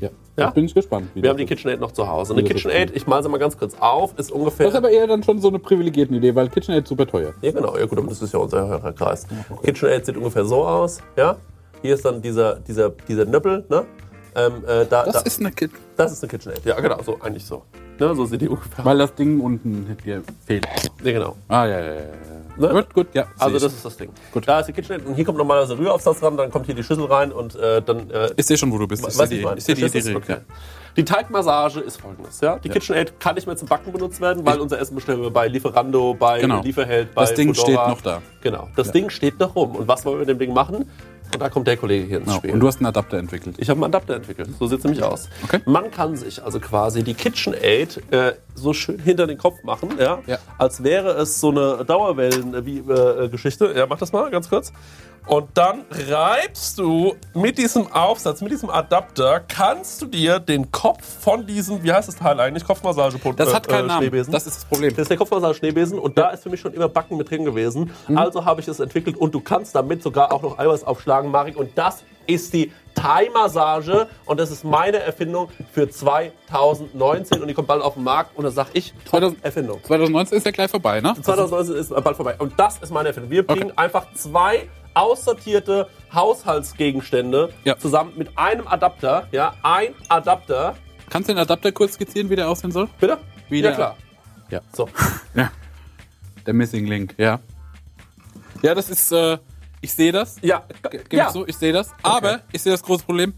Ja. Ja? Bin ich gespannt. Wir haben die. KitchenAid noch zu Hause. Eine KitchenAid, ich mal sie mal ganz kurz auf, ist ungefähr. Das ist aber eher dann schon so eine privilegierten Idee, weil KitchenAid super teuer. Ja, genau. Ja, gut, aber das ist ja unser Hörerkreis. KitchenAid sieht ungefähr so aus. Ja? Hier ist dann dieser, dieser, dieser Nippel. Ne? Ähm, äh, da, da, eine Kit. das ist eine KitchenAid. Ja, genau. So, eigentlich so. Ne? So sieht die ungefähr Weil das Ding unten hier fehlt. Ja, genau. Ah, ja, ja, ja. ja. Ne? Gut, gut, ja. Also das ist das Ding. Gut. Da ist die KitchenAid und hier kommt normalerweise Rühraufsatz ran, dann kommt hier die Schüssel rein und äh, dann... Äh, Ich sehe schon, wo du bist. Ich sehe die, ich seh die, ich die, die, Okay. Die Teigmassage ist folgendes. Ja? Die KitchenAid kann nicht mehr zum Backen benutzt werden, weil unser Essen bestellen wir bei Lieferando, bei Genau. Lieferheld, bei Das Ding Foodora. steht noch da. Genau. Das Ding steht noch rum. Und was wollen wir mit dem Ding machen? Und da kommt der Kollege hier ins Genau. Spiel. Und du hast einen Adapter entwickelt. Ich habe einen Adapter entwickelt. So sieht es nämlich aus. Okay. Man kann sich also quasi die KitchenAid äh, so schön hinter den Kopf machen, ja, Ja. als wäre es so eine Dauerwellen-Geschichte. ja, mach das mal ganz kurz. Und dann reibst du mit diesem Aufsatz, mit diesem Adapter, kannst du dir den Kopf von diesem, wie heißt das Teil eigentlich, Kopfmassage Das hat keinen Namen. Schneebesen. Das ist das Problem. Das ist der Kopfmassage-Schneebesen und da ist für mich schon immer Backen mit drin gewesen. Mhm. Also habe ich es entwickelt und du kannst damit sogar auch noch Eiweiß aufschlagen, Marek. Und das ist die Thai-Massage und das ist meine Erfindung für 2019 und die kommt bald auf den Markt und da sag ich, top 2000 Erfindung. 2019 ist ja gleich vorbei, ne? 2019 ist bald vorbei und das ist meine Erfindung. Wir bringen einfach zwei aussortierte Haushaltsgegenstände Ja. zusammen mit einem Adapter, ja, ein Adapter. Kannst du den Adapter kurz skizzieren, wie der aussehen soll? Bitte? Wie ja der- klar. Ja. So. Ja. Der Missing Link, ja. Ja, das ist, äh, ich sehe das. Ja, Gebe ja. ich so, ich sehe das. Aber ich sehe das große Problem.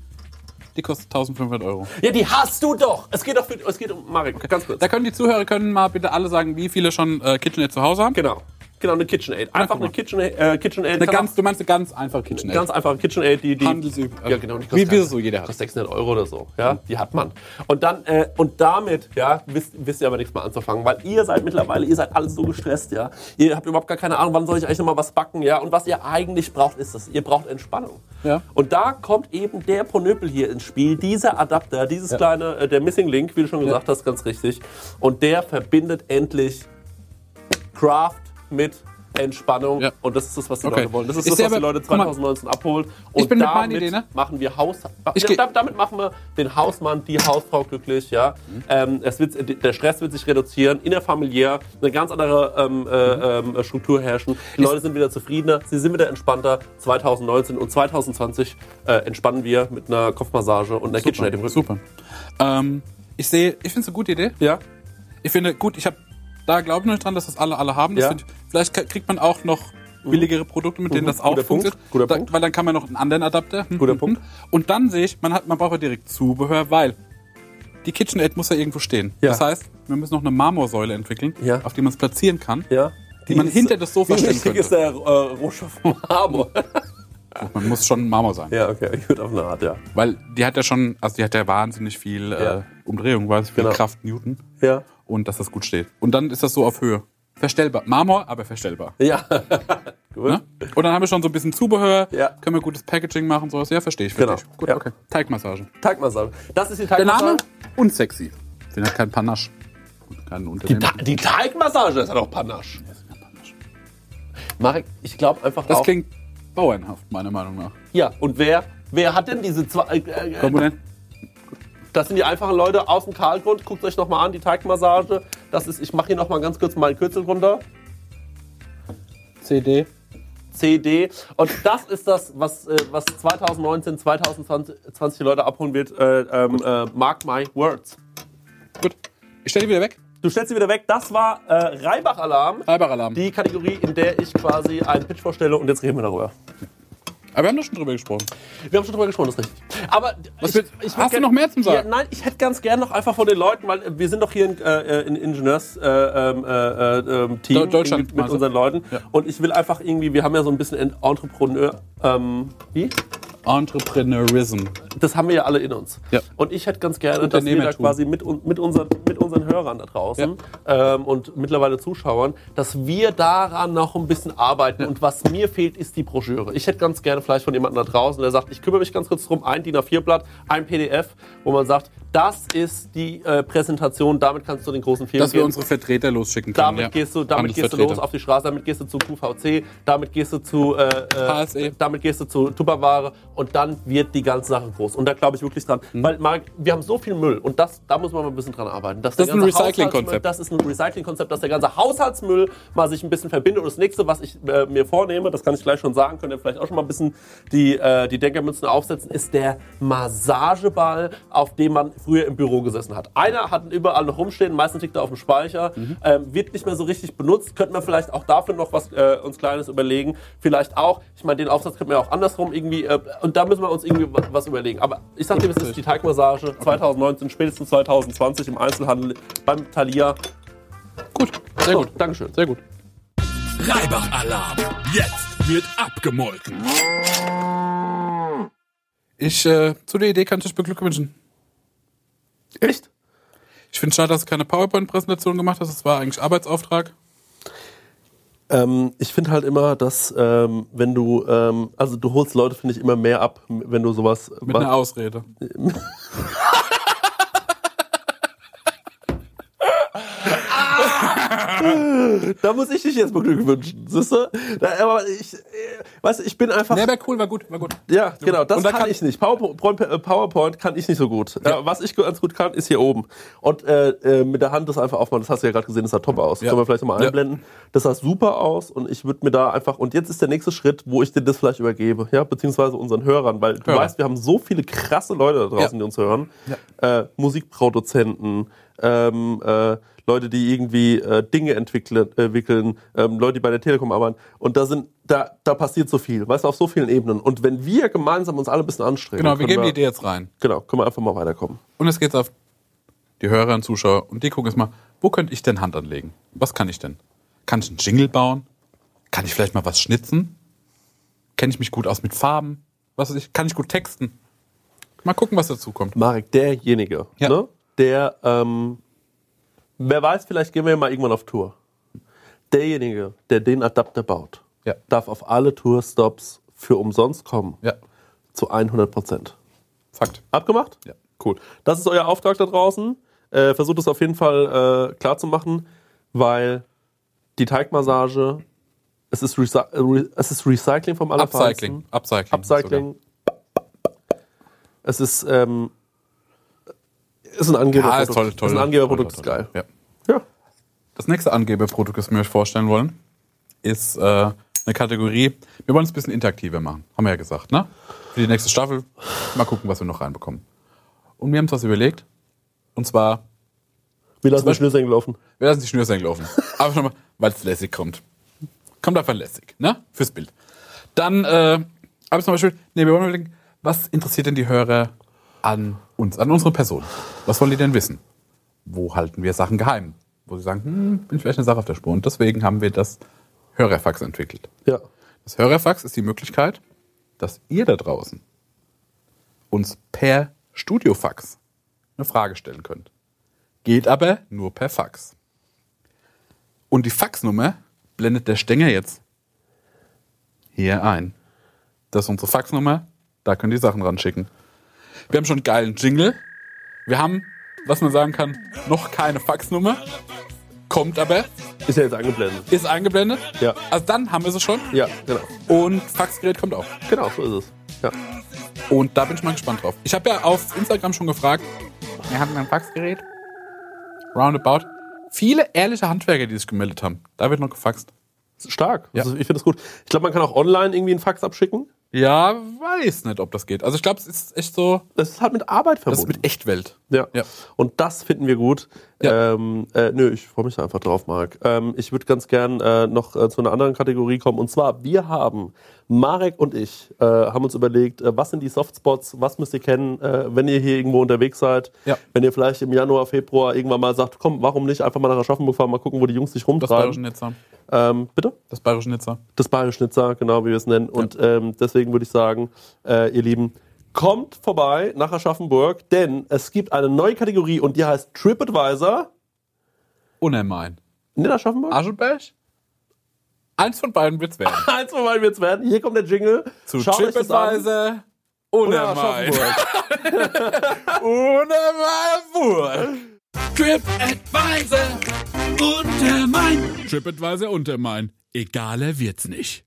Die kostet 1500 Euro. Ja, die hast du doch. Es geht doch für, es geht um Marek, ganz kurz. Da können die Zuhörer können mal bitte alle sagen, wie viele schon äh, KitchenAid zu Hause haben. Genau. Genau, eine KitchenAid. Einfach eine KitchenAid. Äh, KitchenAid Eine ganz, du meinst eine ganz einfache KitchenAid. ganz einfache KitchenAid, die, die Handelsüblich. Ja, genau. Die Wie wir so jeder hat. Kostet 600 Euro oder so. Ja, die hat man. Und dann äh, und damit, ja, wisst, wisst ihr aber nichts mehr anzufangen, weil ihr seid mittlerweile, ihr seid alle so gestresst, ja. Ihr habt überhaupt gar keine Ahnung, wann soll ich eigentlich noch mal was backen, ja. Und was ihr eigentlich braucht, ist das. Ihr braucht Entspannung. Ja. Und da kommt eben der Ponöpel hier ins Spiel, dieser Adapter, dieses kleine, äh, der Missing Link, wie du schon gesagt hast, ganz richtig. Und der verbindet endlich Craft mit Entspannung. Ja. Und das ist das, was die Okay. Leute wollen. Das ist Ich das, was die Leute guck mal, 2019 abholt. ich Und damit Idee, ne? machen wir Haus. Ich ja, damit, machen wir den Hausmann, die Hausfrau glücklich. Ja, Mhm. ähm, es wird, der Stress wird sich reduzieren, innerfamiliär eine ganz andere ähm, äh, Mhm. ähm, Struktur herrschen. Die Leute sind wieder zufriedener, sie sind wieder entspannter. 2019 und 2020 äh, entspannen wir mit einer Kopfmassage und einer KitchenAid im Rücken. Super. Ähm, ich sehe, ich finde es eine gute Idee. Ja, Ich finde, gut, ich habe, da glaube ich noch nicht dran, dass das alle alle haben. Das Ja. find ich, vielleicht kriegt man auch noch billigere Produkte, mit denen Mhm. das auch funktioniert. Da. Weil dann kann man noch einen anderen Adapter. Hm, Guter hm, Punkt. hm. Und dann sehe ich, man, hat, man braucht ja direkt Zubehör, weil die KitchenAid muss ja irgendwo stehen. Ja. Das heißt, wir müssen noch eine Marmorsäule entwickeln, Ja. auf die man es platzieren kann. ja. Die man hinter das Sofa stellen wichtig könnte. ist der äh, Rohstoff Marmor? Man muss schon Marmor sein. ja, okay, gut auf eine Art, ja. Weil die hat ja schon, also die hat ja wahnsinnig viel äh, Umdrehung, wahnsinnig viel Genau. Kraft Newton. Ja. Und dass das gut steht. Und dann ist das so auf Höhe. Verstellbar. Marmor, aber verstellbar. Ja. gut. Ne? Und dann haben wir schon so ein bisschen Zubehör, Ja. können wir gutes Packaging machen, sowas. Ja, verstehe ich. Verstehe Genau. ich. Gut, Ja. okay. Teigmassage. Teigmassage. Das ist die Der Teigmassage. Name? Unsexy. Sind ja kein Panache. Kein Die, Unternehmen. Ta die Teigmassage ist ja doch Panache. Marek, ich glaube einfach Das auch. klingt bauernhaft, meiner Meinung nach. ja, und wer Wer hat denn diese zwei? Äh, äh, Komponenten. Das sind die einfachen Leute aus dem Karlgrund. Guckt euch noch mal an, die Teigmassage. Das ist, ich mache hier noch mal ganz kurz meinen Kürzel runter. CD. CD. Und das ist das, was, äh, was 2019, 2020 20 die Leute abholen wird. Äh, ähm, äh, mark my words. Gut. Ich stelle die wieder weg. Du stellst sie wieder weg. Das war äh, Reibach-Alarm. Reibach-Alarm. Die Kategorie, in der ich quasi einen Pitch vorstelle und jetzt reden wir darüber. Aber wir haben doch schon drüber gesprochen. Wir haben schon drüber gesprochen, das ist richtig. Aber Was ich, willst- ich hast du noch mehr zum Sagen? Ja, nein, ich hätte ganz gern noch einfach von den Leuten, weil äh, wir sind doch hier ein äh, in Ingenieurs äh, ähm, äh, Team Deu- Deutschland, mit du? unseren Leuten. Ja. Und ich will einfach irgendwie, wir haben ja so ein bisschen Ent- Entrepreneur. Ähm, wie? Entrepreneurism. Das haben wir ja alle in uns. Ja. Und ich hätte ganz gerne, dass wir da quasi mit, mit, unseren, mit unseren Hörern da draußen ähm, und mittlerweile Zuschauern, dass wir daran noch ein bisschen arbeiten. Und was mir fehlt, ist die Broschüre. Ich hätte ganz gerne vielleicht von jemandem da draußen, der sagt, ich kümmere mich ganz kurz drum, ein DIN A4-Blatt, ein PDF, wo man sagt, das ist die äh, Präsentation, damit kannst du den großen Film Dass wir gehen. unsere Vertreter losschicken können. Damit ja. gehst du, damit gehst du los auf die Straße, damit gehst du zu QVC, damit gehst du zu äh, äh, HSE. damit gehst du zu Tupperware und dann wird die ganze Sache groß. Und da glaube ich wirklich dran. Mhm. Weil Marc, wir haben so viel Müll und das, da muss man mal ein bisschen dran arbeiten. Das ist ein Recycling-Konzept. Das ist ein Recycling-Konzept, dass der ganze Haushaltsmüll mal sich ein bisschen verbindet. Und das nächste, was ich äh, mir vornehme, das kann ich gleich schon sagen, könnt ihr vielleicht auch schon mal ein bisschen die, äh, die Denkermünzen aufsetzen, ist der Massageball, auf dem man früher im Büro gesessen hat. Einer hat ihn überall noch rumstehen, meistens liegt er auf dem Speicher, Mhm. ähm, wird nicht mehr so richtig benutzt. Könnte man vielleicht auch dafür noch was äh, uns Kleines überlegen. Vielleicht auch, ich meine, den Aufsatz könnte man ja auch andersrum irgendwie, äh, und da müssen wir uns irgendwie wa- was überlegen. Aber ich sag dir, es ist die Teigmassage 2019, spätestens 2020 im Einzelhandel beim Thalia. Gut, sehr So, gut. Dankeschön. Sehr gut. Reibach-Alarm. Jetzt wird abgemolken. Ich, äh, zu der Idee kann ich dich beglückwünschen. Echt? Ich finde schade, dass du keine PowerPoint-Präsentation gemacht hast. Das war eigentlich Arbeitsauftrag. Ähm, ich finde halt immer, dass ähm, wenn du, ähm, also du holst Leute, finde ich, immer mehr ab, wenn du sowas Mit einer Ausrede. Da muss ich dich jetzt beglückwünschen, siehst du? Da, aber ich, äh, weißt ich bin einfach. Nee, war cool, war gut, war gut. Ja, genau, das kann, kann- ich nicht. PowerPoint, PowerPoint kann ich nicht so gut. Ja. was ich ganz gut kann, ist hier oben. Und äh, äh, mit der Hand das einfach aufmachen, das hast du ja gerade gesehen, das sah top aus. Ja. Können wir vielleicht nochmal Ja. einblenden. Das sah super aus und ich würde mir da einfach, und jetzt ist der nächste Schritt, wo ich dir das vielleicht übergebe, ja, beziehungsweise unseren Hörern, weil du Hörer. weißt, wir haben so viele krasse Leute da draußen, Ja. die uns hören. Äh, Musikproduzenten, ähm, äh, Leute, die irgendwie äh, Dinge entwickeln, entwickeln ähm, Leute, die bei der Telekom arbeiten. Und da sind, da, da passiert so viel, weißt du, auf so vielen Ebenen. Und wenn wir gemeinsam uns alle ein bisschen anstrengen, Genau, wir geben die Idee jetzt rein. Genau, können wir einfach mal weiterkommen. Und jetzt geht's auf die Hörer und Zuschauer und die gucken jetzt mal, wo könnte ich denn Hand anlegen? Was kann ich denn? Kann ich einen Jingle bauen? Kann ich vielleicht mal was schnitzen? Kenne ich mich gut aus mit Farben? Was weiß ich? Kann ich gut texten? Mal gucken, was dazu kommt. Marek, derjenige, Ja. ne, der, ähm, wer weiß, vielleicht gehen wir ja mal irgendwann auf Tour. Derjenige, der den Adapter baut, Ja. darf auf alle Tourstops für umsonst kommen. Ja, Zu 100 Prozent. Fakt. Abgemacht? Ja. Cool. Das ist euer Auftrag da draußen. Äh, versucht es auf jeden Fall äh, klar zu machen, weil die Teigmassage, es ist, Recy Re es ist Recycling vom Upcycling. Allerfeinsten. Upcycling. Upcycling. Es ist, ähm, ist ein Angeberprodukt. Ja, ist toll, toll. Ist ein Angeberprodukt, ist geil. Ja. Ja. Das nächste Angeberprodukt, das wir euch vorstellen wollen, ist äh, eine Kategorie. Wir wollen es ein bisschen interaktiver machen. Haben wir ja gesagt, ne? Für die nächste Staffel. Mal gucken, was wir noch reinbekommen. Und wir haben uns was überlegt. Und zwar, Wir lassen die Schnürsenkel laufen. wir lassen die Schnürsenkel laufen. Aber schon mal, weil es lässig kommt. Kommt einfach lässig, ne? Fürs Bild. Dann, äh, aber zum Beispiel, nee, wir wollen überlegen, was interessiert denn die Hörer an uns, an unsere Person? Was wollen die denn wissen? Wo halten wir Sachen geheim? Wo sie sagen, hm, bin vielleicht eine Sache auf der Spur. Und deswegen haben wir das Hörerfax entwickelt. Ja. Das Hörerfax ist die Möglichkeit, dass ihr da draußen uns per Studiofax eine Frage stellen könnt. Geht aber nur per Fax. Und die Faxnummer blendet der Stänger jetzt hier ein. Das ist unsere Faxnummer. Da könnt ihr Sachen ranschicken. Wir haben schon einen geilen Jingle. Wir haben, was man sagen kann, noch keine Faxnummer. Kommt aber, Ist ja jetzt angeblendet. ist eingeblendet. Ja. Also dann haben wir sie schon. Ja, genau. Und Faxgerät kommt auch. Genau, so ist es. Ja. Und da bin ich mal gespannt drauf. Ich habe ja auf Instagram schon gefragt, wir hatten ein Faxgerät. Roundabout. Viele ehrliche Handwerker, die sich gemeldet haben. Da wird noch gefaxt. Stark. Ja. Also ich finde das gut. Ich glaube, man kann auch online irgendwie einen Fax abschicken. Ja, weiß nicht, ob das geht. Also ich glaube, es ist echt so, Das ist halt mit Arbeit das verbunden. ist mit Echtwelt. Ja. Ja. Und das finden wir gut. Ja. Ähm, äh, nö, ich freue mich da einfach drauf, Marc. Ähm, ich würde ganz gern äh, noch äh, zu einer anderen Kategorie kommen. Und zwar, wir haben, Marek und ich, äh, haben uns überlegt, äh, was sind die Softspots, was müsst ihr kennen, äh, wenn ihr hier irgendwo unterwegs seid. Ja. Wenn ihr vielleicht im Januar, Februar irgendwann mal sagt, komm, warum nicht einfach mal nach Aschaffenburg fahren, mal gucken, wo die Jungs sich Das bayerische rumtreiben. Nizza. Ähm, bitte? Das bayerische Nizza. Das Bayerische Schnitzer, genau wie wir es nennen. Und ähm, deswegen würde ich sagen, äh, ihr Lieben, kommt vorbei nach Aschaffenburg, denn es gibt eine neue Kategorie und die heißt TripAdvisor. Unermein. In Aschaffenburg? Aschenberg? Eins von beiden wird's werden. Eins von beiden wird's werden. Hier kommt der Jingle. Zu Schaut euch das an. TripAdvisor. Unermein. TripAdvisor Untermein. Egaler wird's nicht.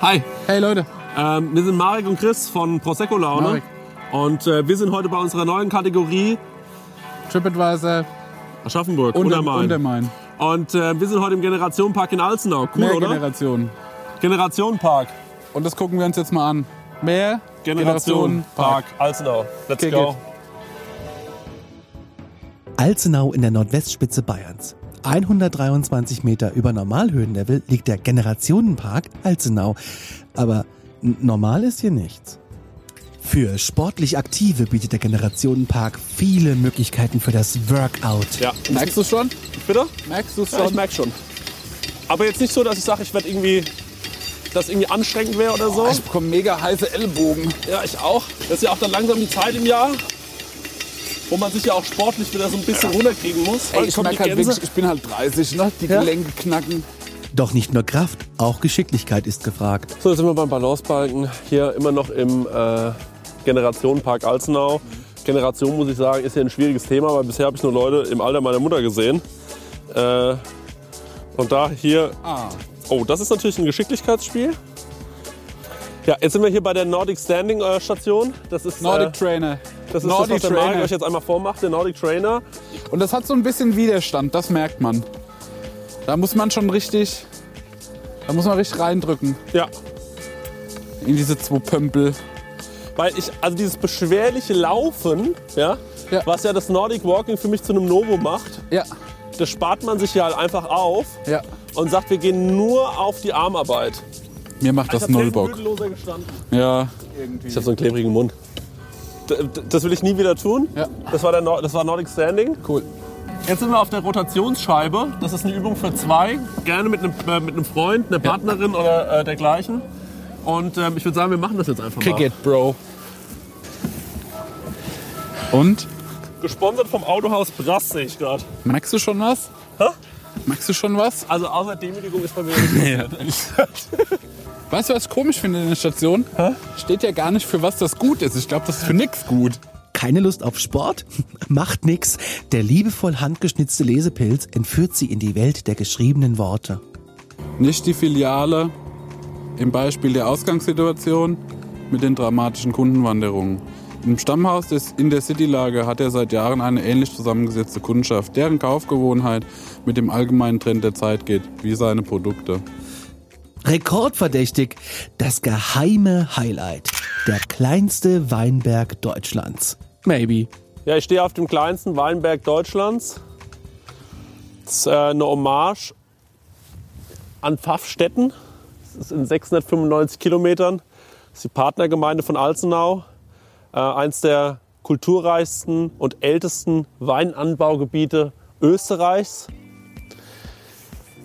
Hi, Hey Leute. ähm, wir sind Marek und Chris von Prosecco Laune. Marek. Und äh, wir sind heute bei unserer neuen Kategorie TripAdvisor. Aschaffenburg, Unter, Untermain. Untermain. Und äh, wir sind heute im Generationenpark in Alzenau. Cool, Mehr oder? Generationen. Generationenpark. Und das gucken wir uns jetzt mal an. Mehr Generationenpark Alzenau. Let's Okay, go. geht. Alzenau in der Nordwestspitze Bayerns. 123 Meter über Normalhöhenlevel liegt der Generationenpark Alzenau. Aber normal ist hier nichts. Für sportlich Aktive bietet der Generationenpark viele Möglichkeiten für das Workout. Ja. Merkst du schon? Bitte? Merkst du es Ja, ich schon? merke schon. Aber jetzt nicht so, dass ich sage, ich werde irgendwie, dass irgendwie anstrengend wäre oder so. Ich bekomme mega heiße Ellbogen. Ja, ich auch. Das ist ja auch dann langsam die Zeit im Jahr, wo man sich ja auch sportlich wieder so ein bisschen runterkriegen muss. Ey, ich merke die halt wirklich, ich bin halt 30, ne? Die Ja. Gelenke knacken. Doch nicht nur Kraft, auch Geschicklichkeit ist gefragt. So, jetzt sind wir beim Balancebalken. Hier immer noch im äh, Generationenpark Alzenau. Generation, muss ich sagen, ist ja ein schwieriges Thema, weil bisher habe ich nur Leute im Alter meiner Mutter gesehen. Äh, und da hier Ah. Oh, das ist natürlich ein Geschicklichkeitsspiel. Ja, jetzt sind wir hier bei der Nordic Standing äh, Station. Das ist, Nordic äh, Trainer. das, ist Nordic das, was der Trainer. euch jetzt einmal vormacht, der Nordic Trainer. Und das hat so ein bisschen Widerstand, das merkt man. Da muss man schon richtig, da muss man richtig reindrücken Ja, in diese zwei Pömpel. weil ich, also dieses beschwerliche Laufen, ja, Ja. was ja das Nordic Walking für mich zu einem Novo macht, Ja, das spart man sich ja halt einfach auf ja. und sagt, wir gehen nur auf die Armarbeit. Mir macht das null Bock. Ja, Ich habe so einen klebrigen Mund. D das will ich nie wieder tun. Ja. Das, war der Nor das war Nordic Standing. cool. Jetzt sind wir auf der Rotationsscheibe. Das ist eine Übung für zwei. Gerne mit einem, äh, mit einem Freund, einer Partnerin oder äh, dergleichen. Und ähm, ich würde sagen, wir machen das jetzt einfach Kick mal. it, Bro. Und? Gesponsert vom Autohaus Brass sehe ich gerade. Merkst du schon was? Hä? Merkst du schon was? Also außer Demütigung ist bei mir nichts passiert. ehrlich gesagt. Weißt du, was ich komisch finde in der Station? Steht ja gar nicht, für was das gut ist. Ich glaube, das ist für nix gut. Keine Lust auf Sport? Macht nix. Der liebevoll handgeschnitzte Lesepilz entführt sie in die Welt der geschriebenen Worte. Nicht die Filiale im Beispiel der Ausgangssituation mit den dramatischen Kundenwanderungen. Im Stammhaus des in der Citylage hat er seit Jahren eine ähnlich zusammengesetzte Kundschaft, deren Kaufgewohnheit mit dem allgemeinen Trend der Zeit geht, wie seine Produkte. Rekordverdächtig, das geheime Highlight. Der kleinste Weinberg Deutschlands. Maybe. Ja, ich stehe auf dem kleinsten Weinberg Deutschlands. Das ist äh, eine Hommage an Pfaffstetten. Das ist in 695 Kilometern. Das ist die Partnergemeinde von Alzenau. Äh, eins der kulturreichsten und ältesten Weinanbaugebiete Österreichs.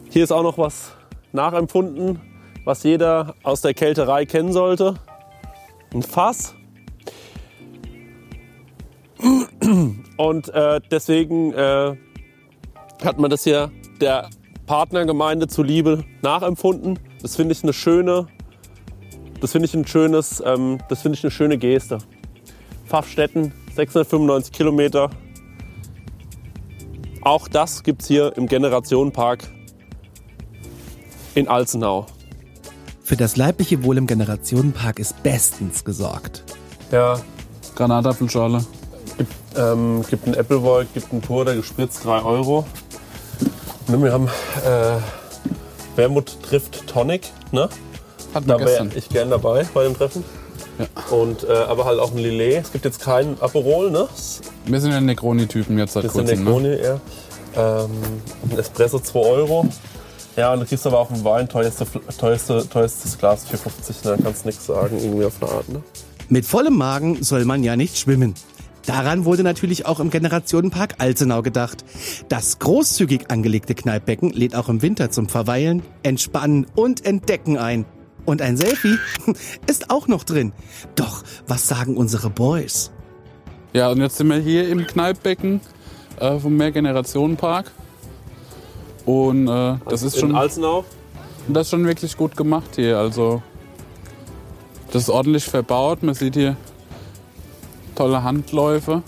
Hier ist auch noch was nachempfunden, was jeder aus der Kälterei kennen sollte. Ein Fass. Und äh, deswegen äh, hat man das hier der Partnergemeinde zuliebe nachempfunden. Das finde ich eine schöne, das finde ich ein schönes, ähm, das finde ich eine schöne Geste. Pfaffstetten, 695 Kilometer. Auch das gibt es hier im Generationenpark in Alzenau. Für das leibliche Wohl im Generationenpark ist bestens gesorgt. Ja, Granatapfelschorle. gibt, ähm, gibt einen Appleboy, gibt einen Pur, der gespritzt 3 Euro. Ne, wir haben äh, Wermut trifft Tonic, ne? Hatten wir Da wäre gestern. ich gern dabei bei dem Treffen. Ja. Und, äh, aber halt auch ein Lillet. Es gibt jetzt keinen Aperol, ne? Wir sind ja Negroni-Typen jetzt seit ist der kurzem. Ne? Negroni eher. Ähm, ein Espresso 2 Euro. Ja, und du kriegst aber auch einen Wein, teuerste, teuerste, teuerstes Glas 4,50. Da kannst du nichts sagen, irgendwie auf eine Art, ne? Mit vollem Magen soll man ja nicht schwimmen. Daran wurde natürlich auch im Generationenpark Alzenau gedacht. Das großzügig angelegte Kneippbecken lädt auch im Winter zum Verweilen, Entspannen und Entdecken ein. Und ein Selfie ist auch noch drin. Doch, was sagen unsere Boys? Ja, und jetzt sind wir hier im Kneippbecken äh, vom Mehrgenerationenpark. Und äh, das, ist In schon, Alzenau. das ist schon wirklich gut gemacht hier. Also, das ist ordentlich verbaut. Man sieht hier tolle Handläufe.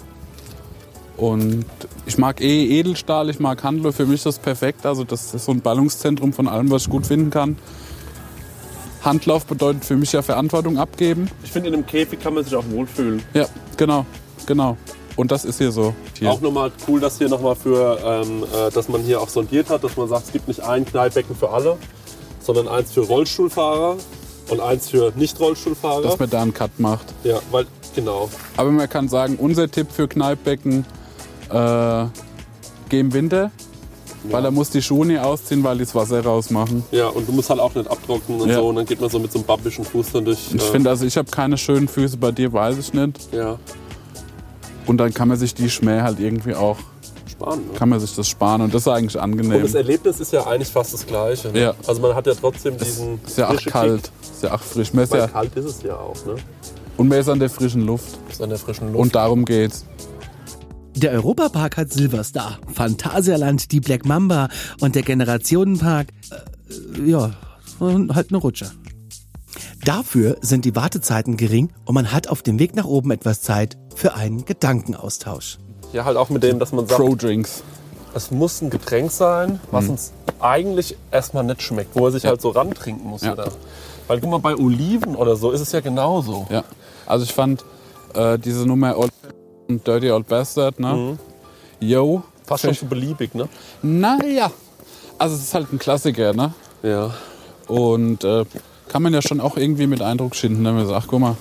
Und ich mag eh Edelstahl, ich mag Handläufe. Für mich ist das perfekt. Also, das ist so ein Ballungszentrum von allem, was ich gut finden kann. Handlauf bedeutet für mich ja Verantwortung abgeben. Ich finde, in einem Käfig kann man sich auch wohlfühlen. Ja, genau, genau. Und das ist hier so. Hier. Auch nochmal cool, dass hier nochmal für, ähm, äh, dass man hier auch sondiert hat, dass man sagt, es gibt nicht ein Kneippbecken für alle, sondern eins für Rollstuhlfahrer und eins für Nicht-Rollstuhlfahrer. dass man da einen Cut macht. Ja, weil, genau. Aber man kann sagen, unser Tipp für Kneippbecken, äh, geh im Winter, weil er muss die Schuhe nie ausziehen, weil die das Wasser rausmachen. Ja, und du musst halt auch nicht abtrocknen und Ja. so. Und dann geht man so mit so einem babbischen Fuß dann durch. Ich äh, finde, also ich habe keine schönen Füße, bei dir weiß ich nicht. Ja, Und dann kann man sich die Schmäh halt irgendwie auch, spannend. Ne? kann man sich das sparen und das ist eigentlich Und angenehm. das Erlebnis ist ja eigentlich fast das gleiche. Ne? Ja. Also man hat ja trotzdem diesen. Ist ja auch kalt, ist ja auch frisch. Man ist Kick. Ja, kalt ist es ja auch, ne? und man ist an der frischen Luft. Ist an der frischen Luft. Und darum geht's. Der Europapark hat Silverstar, Phantasialand die Black Mamba und der Generationenpark, äh, ja, halt eine Rutsche. Dafür sind die Wartezeiten gering und man hat auf dem Weg nach oben etwas Zeit für einen Gedankenaustausch. ja, halt auch mit dem, dass man sagt, Pro-Drinks. es muss ein Getränk sein, was uns eigentlich erstmal nicht schmeckt, wo er sich Mhm. Ja. halt so rantrinken muss. Ja. Oder? Weil guck mal, bei Oliven oder so ist es ja genauso. Ja. Also ich fand äh, diese Nummer Old und Dirty Old Bastard, ne? Mhm. Yo. Fast schon so beliebig, ne? Naja. Also es ist halt ein Klassiker, ne? Ja. Und äh, kann man ja schon auch irgendwie mit Eindruck schinden, wenn man sagt, guck mal,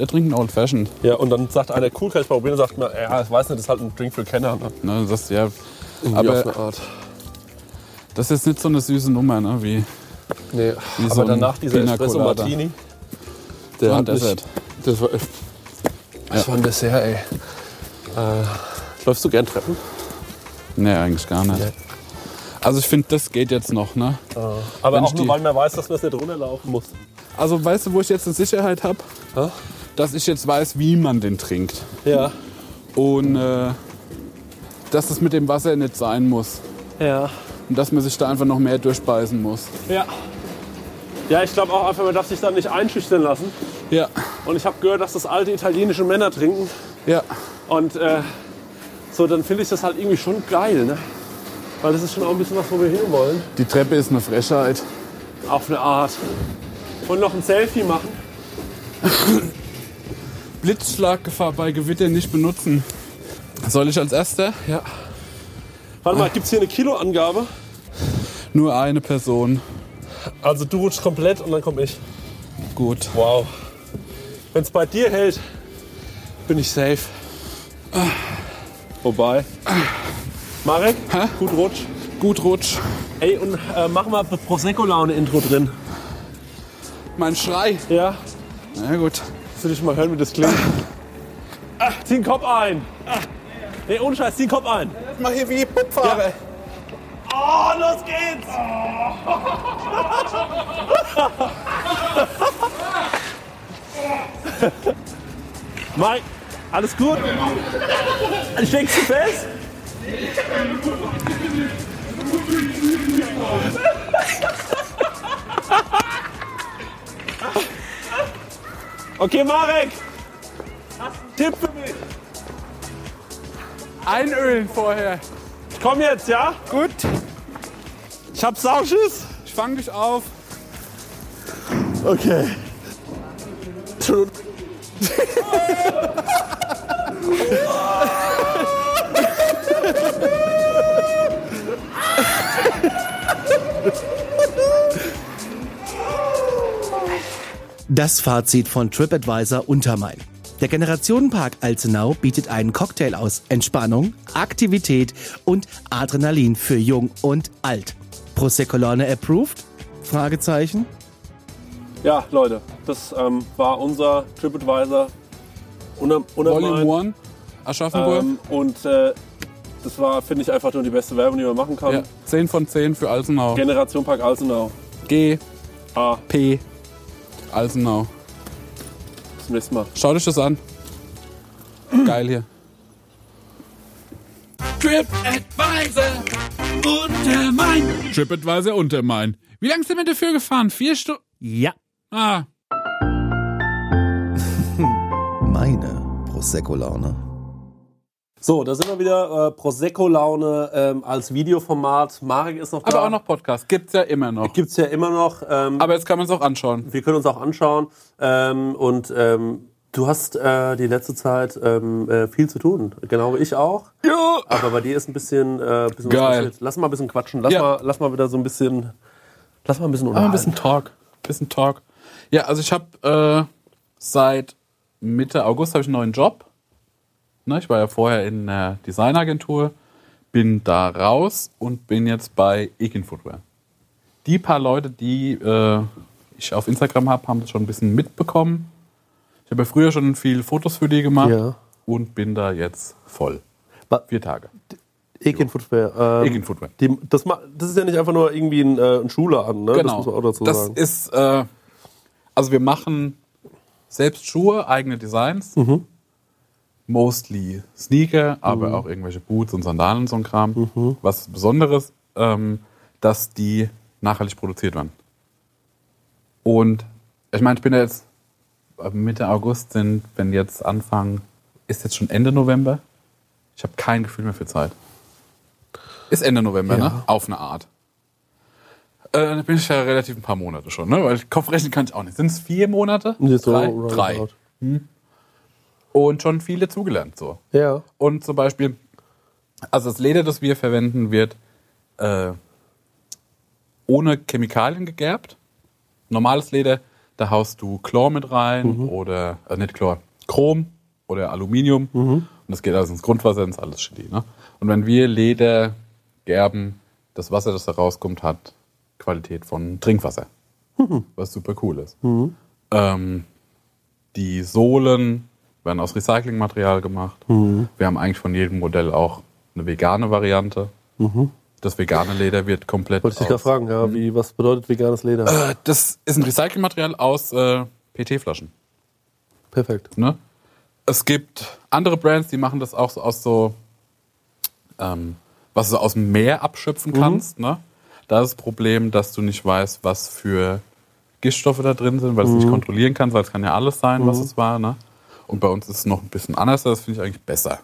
der trinkt einen Old Fashioned. Ja, und dann sagt einer, cool, kann ich mal probieren, und sagt man, ja, ich weiß nicht, das ist halt ein Drink für Kenner. Ne? Ne, das ist ja, Irgendwie auf aber eine Art. das ist jetzt nicht so eine süße Nummer, ne? Wie Nee, Wie aber so ein danach dieser Pina Espresso Colada. Martini. Der ein hat mich, Dessert. das war, das war ein Dessert, ey. Äh, läufst du gern Treppen? Nee, eigentlich gar nicht. Nee. Also ich finde, das geht jetzt noch, ne? Aber Wenn auch nur, die- weil man weiß, dass man es nicht runterlaufen muss. Also weißt du, wo ich jetzt eine Sicherheit habe? Hä? Dass ich jetzt weiß, wie man den trinkt. Ja. Und äh, dass es mit dem Wasser nicht sein muss. Ja. Und dass man sich da einfach noch mehr durchbeißen muss. Ja. Ja, ich glaube auch einfach, man darf sich dann nicht einschüchtern lassen. Ja, Und ich habe gehört, dass das alte italienische Männer trinken. ja. Und äh, so, dann finde ich das halt irgendwie schon geil, ne? Weil das ist schon auch ein bisschen was, wo wir hinwollen. Die Treppe ist eine Frechheit. Auf eine Art. Und noch ein Selfie machen. Blitzschlaggefahr bei Gewitter nicht benutzen. Soll ich als erster? Ja. Warte mal, gibt's hier eine Kiloangabe? Nur eine Person. Also du rutschst komplett und dann komme ich. Gut. Wow. Wenn es bei dir hält, bin ich safe. Wobei. Marek, Hä? gut rutsch. Gut rutsch. Ey, und äh, mach mal Prosecco-Laune-Intro drin. Mein Schrei. Ja? Na gut. Willst du dich mal hören, wie das klingt? Ah, zieh den Kopf ein. Ah. Nee, ohne Scheiß, zieh den Kopf ein. Mach hier wie Bobfahrer. Oh, los geht's! Mike, alles gut? Steckst du fest? Okay, Marek! Tipp für mich? Einölen vorher. Ich komm jetzt, ja? Gut. Ich hab Sauschiss. Ich fang dich auf. Okay. Das Fazit von TripAdvisor Untermain. Der Generationenpark Alzenau bietet einen Cocktail aus Entspannung, Aktivität und Adrenalin für Jung und Alt. Prosecco-Laune approved? Fragezeichen. Ja, Leute, das ähm, war unser TripAdvisor unter, unter Volume 1, Aschaffenburg. ähm, Und äh, das war, finde ich, einfach nur die beste Werbung, die man machen kann. ja, 10 von 10 für Alsenau. Generation Park Alsenau. G, Ah, P, Alsenau. bis zum nächsten Mal. Schaut euch das an. Geil hier. TripAdvisor Untermain. TripAdvisor Untermain. Wie lange sind wir dafür gefahren? Vier Stunden? Ja. Ah, Meine Prosecco-Laune. So, da sind wir wieder. Äh, Prosecco-Laune ähm, als Videoformat. Marek ist noch da. Aber auch noch Podcast. Gibt's ja immer noch. Gibt's ja immer noch. Ähm, Aber jetzt kann man es auch anschauen. wir können uns auch anschauen. Ähm, und ähm, du hast äh, die letzte Zeit ähm, äh, viel zu tun. Genau wie ich auch. Ja. Aber bei dir ist ein bisschen, äh, bisschen was Geil. passiert. Lass mal ein bisschen quatschen. Lass, Ja. mal, lass mal wieder so ein bisschen. Lass mal ein bisschen Aber ein bisschen Talk. Bisschen Talk. Ja, also ich habe äh, seit Mitte August habe ich einen neuen Job. Ne, ich war ja vorher in der Designagentur, bin da raus und bin jetzt bei Ekin Footwear. Die paar Leute, die äh, ich auf Instagram habe, haben das schon ein bisschen mitbekommen. Ich habe ja früher schon viel Fotos für die gemacht Ja. und bin da jetzt voll. Wa- Vier Tage. Ekin Footwear. Ähm, Ekin Footwear. Die, das, das ist ja nicht einfach nur irgendwie ein, äh, ein Schuhladen, ne? Das Genau. muss man auch dazu das sagen. ist, äh, also wir machen selbst Schuhe, eigene Designs. Mhm. Mostly Sneaker, aber auch irgendwelche Boots und Sandalen und so ein Kram. Mhm. Was Besonderes, ähm, dass die nachhaltig produziert werden. Und ich meine, ich bin ja jetzt Mitte August sind, wenn jetzt anfangen, ist jetzt schon Ende November. Ich habe kein Gefühl mehr für Zeit. Ist Ende November, Ja. ne? Auf eine Art. Äh, dann bin ich ja relativ ein paar Monate schon, ne? Weil Kopfrechnen kann ich auch nicht. Sind es vier Monate? Nee, so Drei? roundabout. Und schon viele zugelernt so. Ja. Und zum Beispiel, also das Leder, das wir verwenden, wird äh, ohne Chemikalien gegerbt. Normales Leder, da haust du Chlor mit rein oder, äh, nicht Chlor, Chrom oder Aluminium. Und das geht also ins Grundwasser, ins alles Chili. Ne? Und wenn wir Leder gerben, das Wasser, das da rauskommt, hat Qualität von Trinkwasser. Was super cool ist. Ähm, die Sohlen werden aus Recyclingmaterial gemacht. Wir haben eigentlich von jedem Modell auch eine vegane Variante. Das vegane Leder wird komplett. Wollte ich dich aus- fragen, ja, wie, was bedeutet veganes Leder? Äh, Das ist ein Recyclingmaterial aus äh, PT-Flaschen. Perfekt. Ne? Es gibt andere Brands, die machen das auch so aus so, ähm, was du aus dem Meer abschöpfen kannst. Ne? Da ist das Problem, dass du nicht weißt, was für Giftstoffe da drin sind, weil du es nicht kontrollieren kannst, weil es kann ja alles sein, was es war. Ne? Und bei uns ist es noch ein bisschen anders, das finde ich eigentlich besser.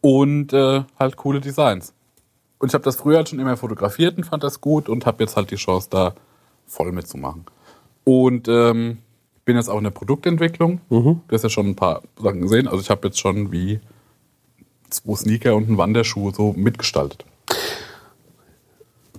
Und äh, halt coole Designs. Und ich habe das früher halt schon immer fotografiert und fand das gut und habe jetzt halt die Chance, da voll mitzumachen. Und ähm, bin jetzt auch in der Produktentwicklung. Du hast ja schon ein paar Sachen gesehen. Also ich habe jetzt schon wie zwei Sneaker und einen Wanderschuh so mitgestaltet.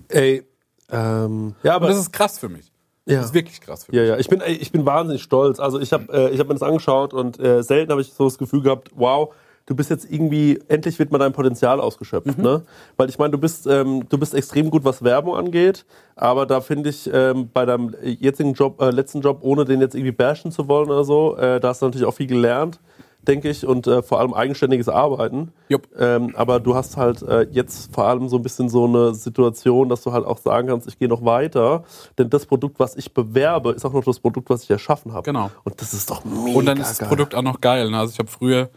Ey, ähm, ja, aber Und das ist krass für mich. Ja. Das ist wirklich krass für mich. Ja, ja, ich bin, ich bin wahnsinnig stolz. Also ich habe äh, ich hab mir das angeschaut und äh, selten habe ich so das Gefühl gehabt, wow, du bist jetzt irgendwie, endlich wird mal dein Potenzial ausgeschöpft. Ne? Weil ich meine, du bist, ähm, du bist extrem gut, was Werbung angeht, aber da finde ich ähm, bei deinem jetzigen Job, äh, letzten Job, ohne den jetzt irgendwie bashen zu wollen oder so, äh, da hast du natürlich auch viel gelernt, denke ich, und äh, vor allem eigenständiges Arbeiten. Jupp. Ähm, aber du hast halt äh, jetzt vor allem so ein bisschen so eine Situation, dass du halt auch sagen kannst, ich gehe noch weiter, denn das Produkt, was ich bewerbe, ist auch noch das Produkt, was ich erschaffen habe. Genau. Und das ist doch mega Und dann ist das geil. Produkt auch noch geil. Ne? Also ich habe früher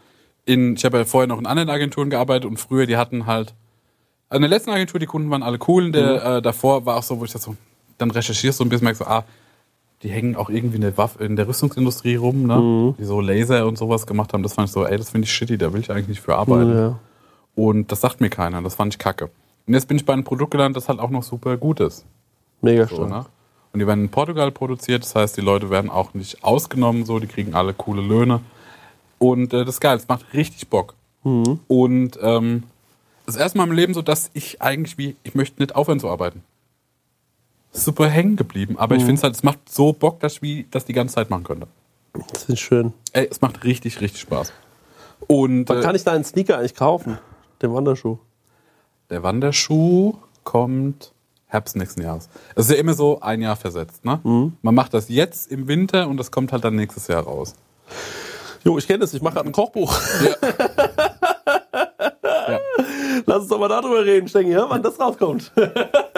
in, ich habe ja vorher noch in anderen Agenturen gearbeitet und früher, die hatten halt, in der letzten Agentur, die Kunden waren alle cool. Und der, äh, davor war auch so, wo ich das so, dann recherchierst du ein bisschen, merkst so, ah, die hängen auch irgendwie in der, Waff in der Rüstungsindustrie rum, ne? die so Laser und sowas gemacht haben. Das fand ich so, ey, das finde ich shitty, da will ich eigentlich nicht für arbeiten. Ja. Und das sagt mir keiner, das fand ich kacke. Und jetzt bin ich bei einem Produkt gelandet, das halt auch noch super gut ist. Mega So, stark. ne? Und die werden in Portugal produziert, das heißt, die Leute werden auch nicht ausgenommen, so, die kriegen alle coole Löhne. Und äh, das ist geil, es macht richtig Bock. Und ähm, das erste Mal im Leben so, dass ich eigentlich wie, ich möchte nicht aufhören zu arbeiten. Super hängen geblieben, aber ich finde es halt, es macht so Bock, dass ich das die ganze Zeit machen könnte. Das ist schön. Ey, es macht richtig, richtig Spaß. Und Wann äh, kann ich da einen Sneaker eigentlich kaufen? Den Wanderschuh. der Wanderschuh kommt Herbst nächsten Jahres. Es ist ja immer so ein Jahr versetzt. Ne? Man macht das jetzt im Winter und das kommt halt dann nächstes Jahr raus. Jo, ich kenne das. Ich mache gerade ein Kochbuch. Ja. Lass uns doch mal darüber reden, Stengi, ja? wann das rauskommt.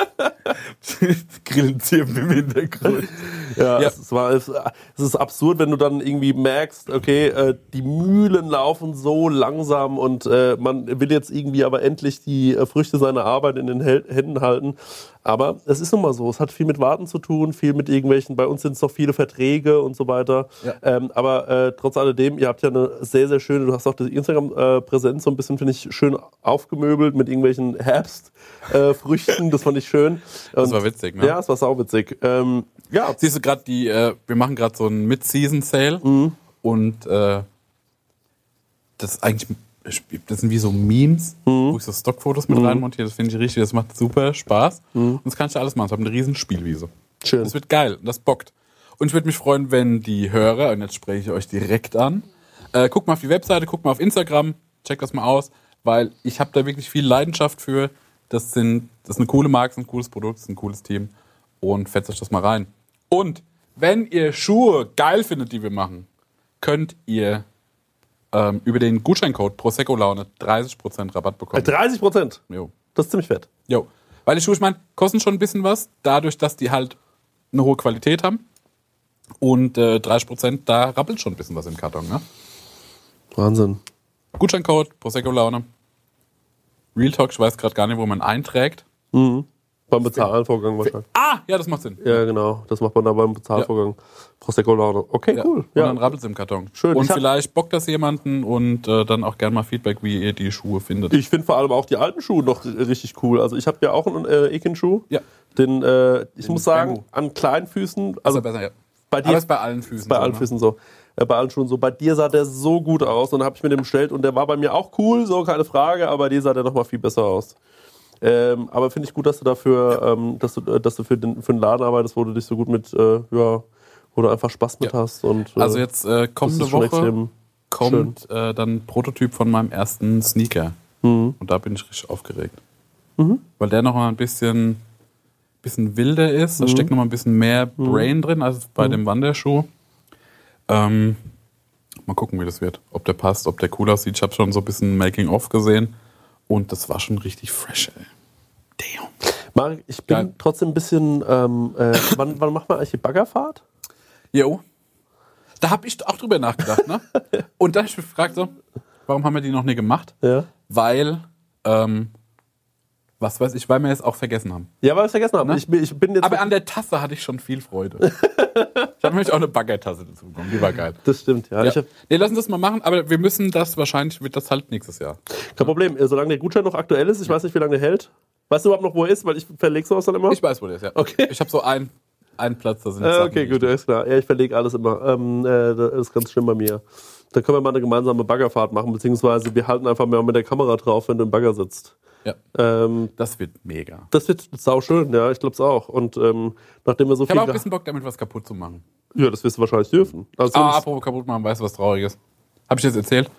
Grillenzirpen im Hintergrund. Ja, Ja. Es, es war, es, es ist absurd, wenn du dann irgendwie merkst, okay, äh, die Mühlen laufen so langsam und äh, man will jetzt irgendwie aber endlich die äh, Früchte seiner Arbeit in den Hel Händen halten. Aber es ist nun mal so, es hat viel mit Warten zu tun, viel mit irgendwelchen, bei uns sind es noch viele Verträge und so weiter. Ja. Ähm, aber trotz alledem, ihr habt ja eine sehr, sehr schöne, du hast auch die Instagram-Präsenz so ein bisschen, finde ich, schön aufgemöbelt mit irgendwelchen Herbstfrüchten, das fand ich schön. Das Und- war witzig, ne? Ja, es war sauwitzig. Ähm, ja, Siehst du gerade die, äh, wir machen gerade so einen Mid-Season-Sale und äh, das ist eigentlich, das sind wie so Memes, wo ich so Stockfotos mit reinmontiere. Das finde ich richtig, das macht super Spaß. Und das kann ich da alles machen. Ich habe eine riesen Spielwiese. schön. Das wird geil, das bockt. Und ich würde mich freuen, wenn die Hörer, und jetzt spreche ich euch direkt an, äh, guckt mal auf die Webseite, guckt mal auf Instagram, checkt das mal aus, weil ich habe da wirklich viel Leidenschaft für. Das, sind, das ist eine coole Marke, das ist ein cooles Produkt, das ist ein cooles Team. Und fetzt euch das mal rein. Und wenn ihr Schuhe geil findet, die wir machen, könnt ihr ähm, über den Gutscheincode Prosecco Laune 30% Rabatt bekommen. 30 Prozent. Jo. Das ist ziemlich fett. Jo. Weil die Schuhe, ich meine, kosten schon ein bisschen was, dadurch, dass die halt eine hohe Qualität haben. Und äh, 30%, da rappelt schon ein bisschen was im Karton, ne? Wahnsinn. Gutscheincode, Prosecco Laune. Real Talk, ich weiß gerade gar nicht, wo man einträgt. Beim Bezahlvorgang wahrscheinlich. Ah, ja, das macht Sinn. Ja, genau. Das macht man da beim Bezahlvorgang. Prosecco Laune. Okay, Ja. cool. Und Ja. dann rappelt es im Karton. Schön. Und vielleicht bockt das jemanden und äh, dann auch gerne mal Feedback, wie ihr die Schuhe findet. Ich finde vor allem auch die alten Schuhe noch richtig cool. Also ich habe ja auch einen äh, Ekin-Schuh. Ja. Den, äh, ich Den muss sagen, Bamboo. an kleinen Füßen, also besser, ja. bei Aber dir, ist bei allen Füßen. bei so, allen ne? Füßen so. Äh, bei allen Schuhen so. Bei dir sah der so gut aus und dann habe ich mir den bestellt und der war bei mir auch cool, so keine Frage, aber bei dir sah der nochmal viel besser aus. Ähm, aber finde ich gut, dass du dafür, ähm, dass du, äh, dass du für den, für den Laden arbeitest, wo du dich so gut mit, äh, ja, wo du einfach Spaß mit Ja. hast. Und, äh, Also jetzt äh, kommende Woche kommt äh, dann ein Prototyp von meinem ersten Sneaker. Mhm. Und da bin ich richtig aufgeregt. Weil der nochmal ein bisschen, bisschen wilder ist. Da Mhm. steckt nochmal ein bisschen mehr Brain drin als bei dem Wanderschuh. Ähm, mal gucken, wie das wird. Ob der passt, ob der cool aussieht. Ich habe schon so ein bisschen Making-of gesehen. Und das war schon richtig fresh, ey. Damn. Marek, ich bin Geil. trotzdem ein bisschen. Ähm, äh, wann, wann macht man eigentlich die Baggerfahrt? Jo. Da habe ich auch drüber nachgedacht, ne? Und dann habe ich mich gefragt, so, warum haben wir die noch nie gemacht? Ja. Weil, ähm, was weiß ich, weil wir es auch vergessen haben. Ja, weil wir es vergessen haben. Ne? Ich, bin- ich bin jetzt. Aber an der Tasse hatte ich schon viel Freude. ich habe nämlich auch eine Baggertasse dazu bekommen, die war geil. das stimmt, ja. Ja. Hab, Nee, lass uns das mal machen, aber wir müssen das, wahrscheinlich wird das halt nächstes Jahr. kein Problem. Äh, Solange der Gutschein noch aktuell ist, ich weiß nicht, wie lange der hält. Weißt du überhaupt noch, wo er ist? Weil ich verlege sowas dann immer. Ich weiß, wo der ist, ja. Okay. Ich habe so einen, einen Platz, da sind Äh, okay, gut, alles klar. Ja, ich verlege alles immer. Ähm, äh, das ist ganz schlimm bei mir. Da können wir mal eine gemeinsame Baggerfahrt machen, beziehungsweise wir halten einfach mal mit der Kamera drauf, wenn du im Bagger sitzt. Ja, Ähm, das wird mega. das wird sau schön, ja, ich glaube es auch. Und ähm, nachdem wir so Ich habe viel. auch ein bisschen Bock, damit was kaputt zu machen. ja, das wirst du wahrscheinlich dürfen. Also Ah, apropos kaputt machen, weißt du was Trauriges? Habe ich jetzt erzählt?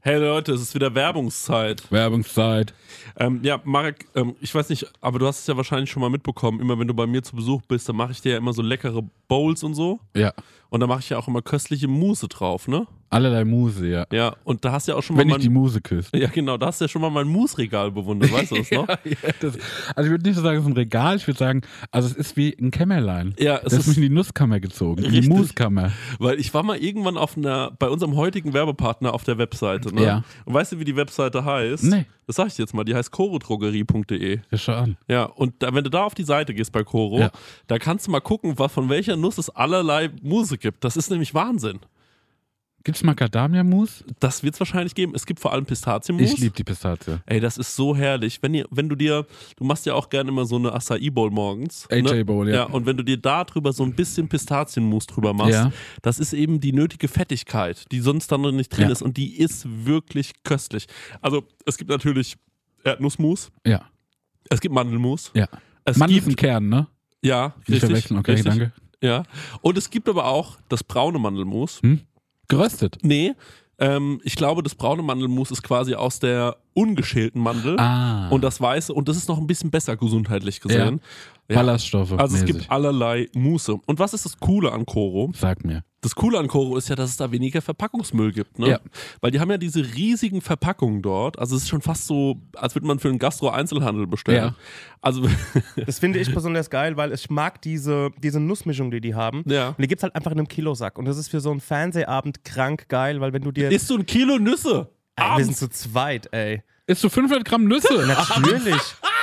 Hey Leute, es ist wieder Werbungszeit. Werbungszeit. Ähm, ja, Marek, ähm, ich weiß nicht, aber du hast es ja wahrscheinlich schon mal mitbekommen. Immer wenn du bei mir zu Besuch bist, dann mache ich dir ja immer so leckere Bowls und so. Ja. Und da mache ich ja auch immer köstliche Mousse drauf, ne? Allerlei Muse, ja. Ja, und da hast du ja auch schon Wenn mal ich die Muse küsse. Ja, genau, da hast du ja schon mal mein Mousse-Regal bewundert, weißt du das noch? Ja, das, also ich würde nicht so sagen, es ist ein Regal, ich würde sagen, also es ist wie ein Kämmerlein. Ja, es das ist mich in die Nusskammer gezogen, in die. Muskammer. Weil ich war mal irgendwann auf einer, bei unserem heutigen Werbepartner auf der Webseite, ne? Ja. Und weißt du, wie die Webseite heißt? Nee. Das sag ich jetzt mal, die heißt chorodrogerie.de. Ja, schau an. Ja, und da, wenn du da auf die Seite gehst bei Coro, Ja. da kannst du mal gucken, was, von welcher Nuss es allerlei Muse gibt. Das ist nämlich Wahnsinn. Gibt's Macadamia-Mousse? Das wird es wahrscheinlich geben. Es gibt vor allem Pistazienmus. Ich liebe die Pistazie. Ey, das ist so herrlich. Wenn, ihr, wenn du dir, du machst ja auch gerne immer so eine Acai Bowl morgens. AJ ne? Bowl, ja. Ja, und wenn du dir da drüber so ein bisschen Pistazienmus drüber machst, Ja. das ist eben die nötige Fettigkeit, die sonst dann noch nicht drin Ja. ist. Und die ist wirklich köstlich. Also, es gibt natürlich Erdnussmus, Ja, es gibt Mandelmus. ja. Es Mandel gibt, ist ein Kern, ne? ja, Nicht richtig, verwechseln, okay, richtig, danke. Ja. Und es gibt aber auch das braune Mandelmus. Geröstet. Nee, ähm, ich glaube, das braune Mandelmus ist quasi aus der ungeschälten Mandel. Ah. Und das weiße, und das ist noch ein bisschen besser gesundheitlich gesehen. Ja. Ballaststoffe. Also es mäßig. gibt allerlei Muße. Und was ist das Coole an Koro? Sag mir. Das Coole an Koro ist ja, dass es da weniger Verpackungsmüll gibt. Ne? Ja. Weil die haben ja diese riesigen Verpackungen dort. Also es ist schon fast so, als würde man für einen Gastro-Einzelhandel bestellen. Ja. Also Das finde ich besonders geil, weil ich mag diese, diese Nussmischung, die die haben. Ja. Und die gibt's halt einfach in einem Kilosack. Und das ist für so einen Fernsehabend krank geil, weil wenn du dir... isst du ein Kilo Nüsse. ey, wir sind zu zweit, ey. Isst du 500 Gramm Nüsse? Natürlich.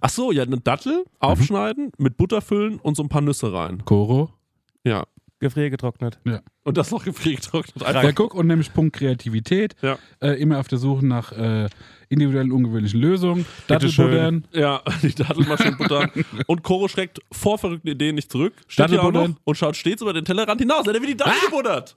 Ach so, ja, eine Dattel aufschneiden, mit Butter füllen und so ein paar Nüsse rein. Koro. Ja. Gefriergetrocknet. Und das noch gefriergetrocknet. Einfach. Ja, guck, und nämlich Punkt Kreativität. Ja. Äh, immer auf der Suche nach äh, individuellen, ungewöhnlichen Lösungen. Dattelbuddern. Ja, die Dattelmaschine buttern. Und Koro schreckt vor verrückten Ideen nicht zurück. Steht hier auch noch und schaut stets über den Tellerrand hinaus. Er wird die Dattel gebuddert.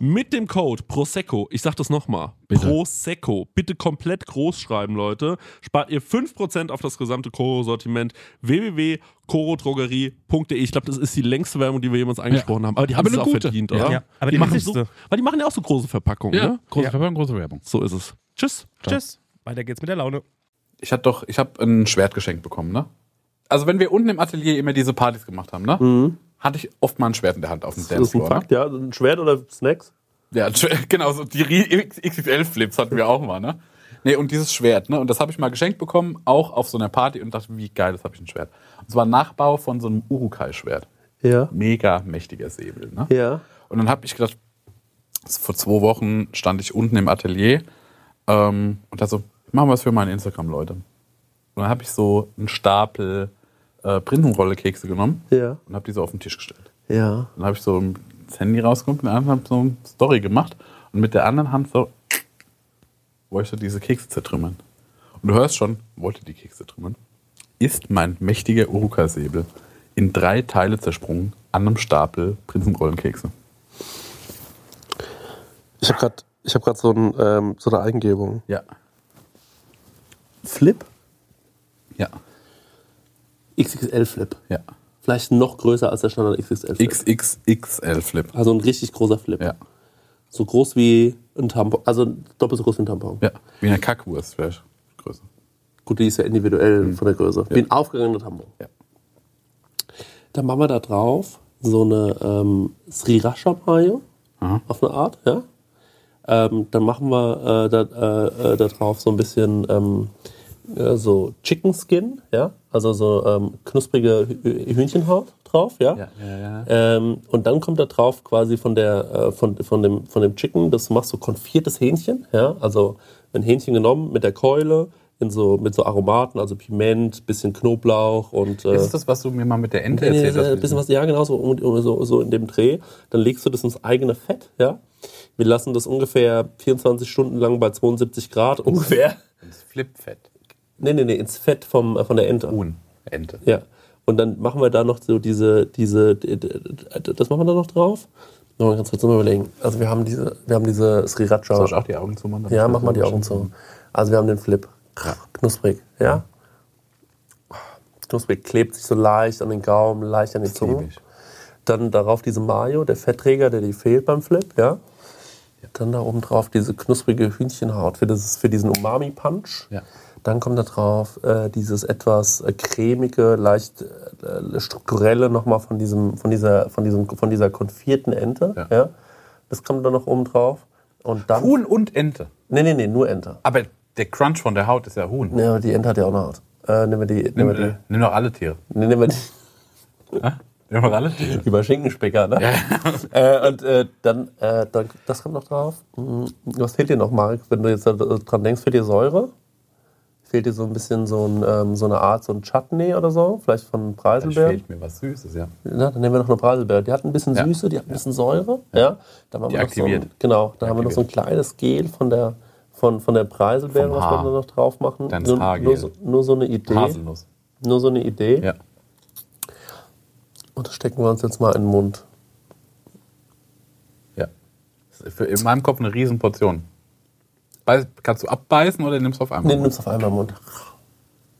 mit dem Code Prosecco, ich sag das nochmal. Prosecco, bitte komplett groß schreiben, Leute, spart ihr 5% auf das gesamte Koro-Sortiment www.korodrogerie.de. Ich glaube, das ist die längste Werbung, die wir jemals angesprochen haben, aber die haben Aber es auch gute. verdient, Ja. oder? Ja, aber die machen so, weil die machen ja auch so große Verpackungen, Ja, ne? große Ja. Verpackung, große Werbung. So ist es. Tschüss. Tschüss. Weiter geht's mit der Laune. Ich hatte doch, ich habe ein Schwert geschenkt bekommen, ne? Also wenn wir unten im Atelier immer diese Partys gemacht haben, ne? Hatte ich oft mal ein Schwert in der Hand auf dem Das ist ein. Ne? Fakt, ja. Ein Schwert oder Snacks? Ja, genau, so die XXL-Flips hatten wir auch mal, ne? Nee, und dieses Schwert, ne? Und das habe ich mal geschenkt bekommen, auch auf so einer Party und dachte, wie geil, das habe ich ein Schwert. Und zwar ein Nachbau von so einem Urukai-Schwert. Ja. Mega mächtiger Säbel, ne? Ja. Und dann habe ich gedacht, vor zwei Wochen stand ich unten im Atelier ähm, und da so, machen wir es für meine Instagram-Leute. Und dann habe ich so einen Stapel äh, Printenrolle-Kekse genommen Ja. und habe die so auf den Tisch gestellt. Ja. Dann habe ich so das Handy rausgeholt, mit der anderen Hand so eine Story gemacht und mit der anderen Hand so, wollte ich so diese Kekse zertrümmern. Und du hörst schon, wollte die Kekse zertrümmern, ist mein mächtiger Uruka-Säbel in drei Teile zersprungen an einem Stapel Prinzenrollenkekse. Ich habe gerade ich hab grad so, ein, ähm, so eine Eingebung. Ja. Flip? Ja. XXL Flip. Ja. Vielleicht noch größer als der Standard XXL Flip. XXXL Flip. Also ein richtig großer Flip. Ja. So groß wie ein Tampon. Also doppelt so groß wie ein Tampon. Ja. Wie eine Kackwurst wäre größer. Gut, die ist ja individuell von der Größe. Wie ein aufgegangener Tampon. Ja. Dann machen wir da drauf so eine ähm, Sriracha Mayo Aha. auf eine Art, ja. Ähm, dann machen wir äh, da, äh, äh, da drauf so ein bisschen ähm, äh, so Chicken Skin, ja, also so ähm, knusprige Hü- Hühnchenhaut drauf, ja. Ja, ja, ja. Ähm, und dann kommt da drauf quasi von der äh, von, von dem von dem Chicken, das machst du konfiertes Hähnchen, ja, also ein Hähnchen genommen mit der Keule, in so, mit so Aromaten, also Piment, bisschen Knoblauch und. Äh, Ist das, was du mir mal mit der Ente erzählt hast? bisschen was, ja, genau, so, um- so, so in dem Dreh. Dann legst du das ins eigene Fett, ja. Wir lassen das ungefähr 24 Stunden lang bei 72 Grad ungefähr. Das Flipfett. Nee, nee, nee, ins Fett vom, äh, von der Ente. Huhn. Ente. Ja. Und dann machen wir da noch so diese, diese, das machen wir da noch drauf. Noch ganz kurz mal überlegen. Also wir haben diese, wir haben diese Sriracha. Soll ich auch die Augen zumachen? Ja, mach mal die Augen zu. Also wir haben den Flip. Knusprig, ja. Knusprig klebt sich so leicht an den Gaumen, leicht an die Zunge. Dann darauf diese Mayo, der Fettträger, der die fehlt beim Flip, ja. Dann da oben drauf diese knusprige Hühnchenhaut für, das, für diesen Umami-Punch. Ja. Dann kommt da drauf äh, dieses etwas äh, cremige, leicht äh, strukturelle nochmal von diesem, von dieser, von diesem, von dieser konfierten Ente. Ja. Ja. Das kommt da noch oben drauf. Und dann. Huhn und Ente. Nee, nee, nee, nur Ente. Aber der Crunch von der Haut ist ja Huhn. Aber die Ente hat ja auch eine Haut. Äh, nehmen wir die. Nimm, Nehmen wir äh, nimm doch alle Tiere. die. Nee, nehmen wir die. Nimm doch alle Tiere. Über Schinkenspecker, ne? äh, und äh, dann, äh, dann, das kommt noch drauf. Hm, Was fehlt dir noch, Marek? Wenn du jetzt dran denkst, fehlt dir Säure? Fehlt dir so ein bisschen so, ein, ähm, so eine Art, so ein Chutney oder so? Vielleicht von Da Preiselbeeren? fehlt mir was Süßes, ja. Na, dann nehmen wir noch eine Preiselbeere. Die hat ein bisschen Ja. Süße, die hat ein bisschen Säure. Ja. Dann haben Die wir noch aktiviert. So ein, genau, dann haben wir noch so ein kleines Gel von der, von, von der Preiselbeere, was wir da noch drauf machen. Kleines Nur, Haargel. nur, so, nur so eine Idee. Haselnuss. Nur so eine Idee. Ja. Und das stecken wir uns jetzt mal in den Mund. ja. Das ist in meinem Kopf eine Riesenportion. Kannst du abbeißen oder nimmst du auf einmal? Nee, nimm's auf einmal im Mund.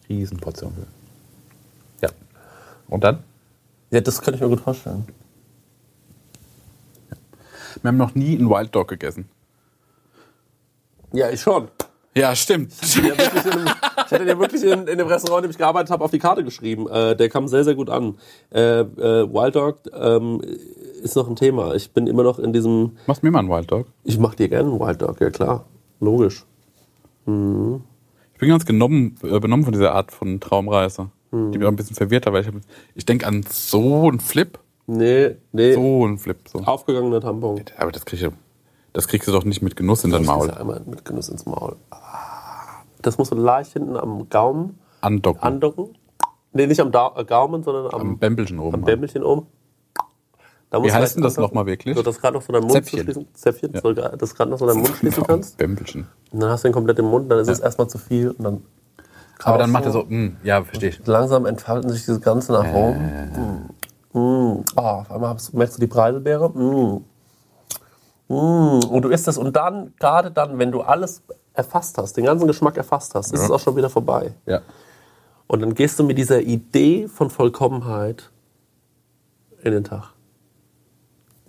Riesenportion. Ja. Und dann? Ja, das könnte ich mir gut vorstellen. Wir haben noch nie einen Wild Dog gegessen. Ja, ich schon. Ja, stimmt. Ich hatte ja wirklich in, einem- ich hatte ja wirklich in, in dem Restaurant, in dem ich gearbeitet habe, auf die Karte geschrieben. Äh, der kam sehr, sehr gut an. Äh, äh, Wild Dog ähm, ist noch ein Thema. Ich bin immer noch in diesem, Machst mir mal einen Wild Dog. ich mache dir gerne einen Wild Dog, ja klar. Logisch. Ich bin ganz genommen, äh, benommen von dieser Art von Traumreise. Die mich auch ein bisschen verwirrt hat, weil ich, hab- ich denke an so einen Flip. Nee, nee. So einen Flip. So. Aufgegangener Tampon. Aber das, krieg ich, das kriegst du doch nicht mit Genuss in dein Das Maul. ja einmal mit Genuss ins Maul. Das musst du leicht hinten am Gaumen Andocken. andocken. Nee, nicht am da äh, Gaumen, sondern am, Am Bämbelchen oben. am Bämbelchen oben. Da Wie heißt denn das nochmal wirklich? So, dass gerade noch so deinen Mund Zäpfchen. schließen. Zäpfchen, Ja. so, dass gerade noch so deinen Mund schließen Ja, kannst. Bämbelchen. Und dann hast du den komplett im Mund, dann ist es erstmal zu viel und dann. Aber dann macht er so, mm, ja, verstehe ich. Langsam entfalten sich diese ganzen Aromen. Mm. Mm. Oh, auf einmal merkst du die Preiselbeere. Mm. Mm. Und du isst es und dann, gerade dann, wenn du alles erfasst hast, den ganzen Geschmack erfasst hast, ist es auch schon wieder vorbei. Ja. Und dann gehst du mit dieser Idee von Vollkommenheit in den Tag.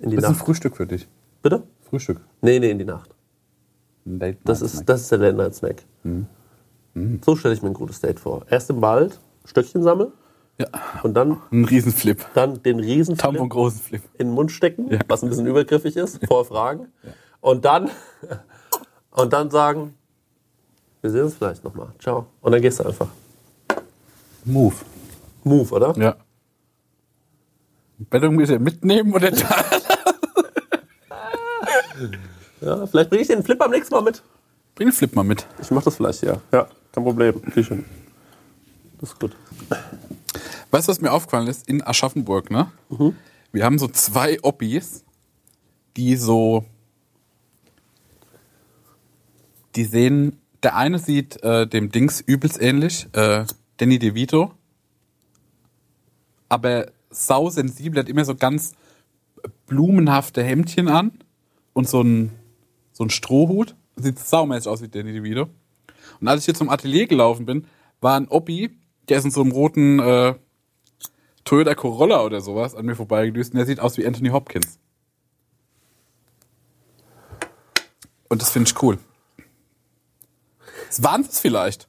In die Das ist ein Nacht. Frühstück für dich. Bitte? Frühstück. Nee, nee, in die Nacht. Date Das ist, das ist der Late Night Snack. So stelle ich mir ein gutes Date vor. Erst im Wald Stöckchen sammeln ja. und dann, Ein Riesenflip. dann den riesen Tampon großen Flip. in den Mund stecken, Ja. was ein bisschen übergriffig ist, vorher fragen. Und dann, und dann sagen, wir sehen uns vielleicht nochmal. Ciao. Und dann gehst du einfach. Move. Move, oder? Ja. Bettung bitte mitnehmen oder da? Ja, vielleicht bringe ich den Flip beim nächsten Mal mit. Bring den Flip mal mit. Ich mach das vielleicht, ja. Ja, kein Problem. Hin. Das ist gut. Weißt du, was mir aufgefallen ist? In Aschaffenburg, ne? Wir haben so zwei Oppis, die so. Die sehen. Der eine sieht äh, dem Dings übelst ähnlich, äh, Danny DeVito. Aber sausensibel, hat immer so ganz blumenhafte Hemdchen an und so ein, so ein Strohhut. Sieht saumäßig aus wie Danny DeVito. Und als ich hier zum Atelier gelaufen bin, war ein Oppi, der ist in so einem roten äh, Toyota Corolla oder sowas an mir vorbeigedüst und der sieht aus wie Anthony Hopkins. Und das finde ich cool. Das waren es vielleicht,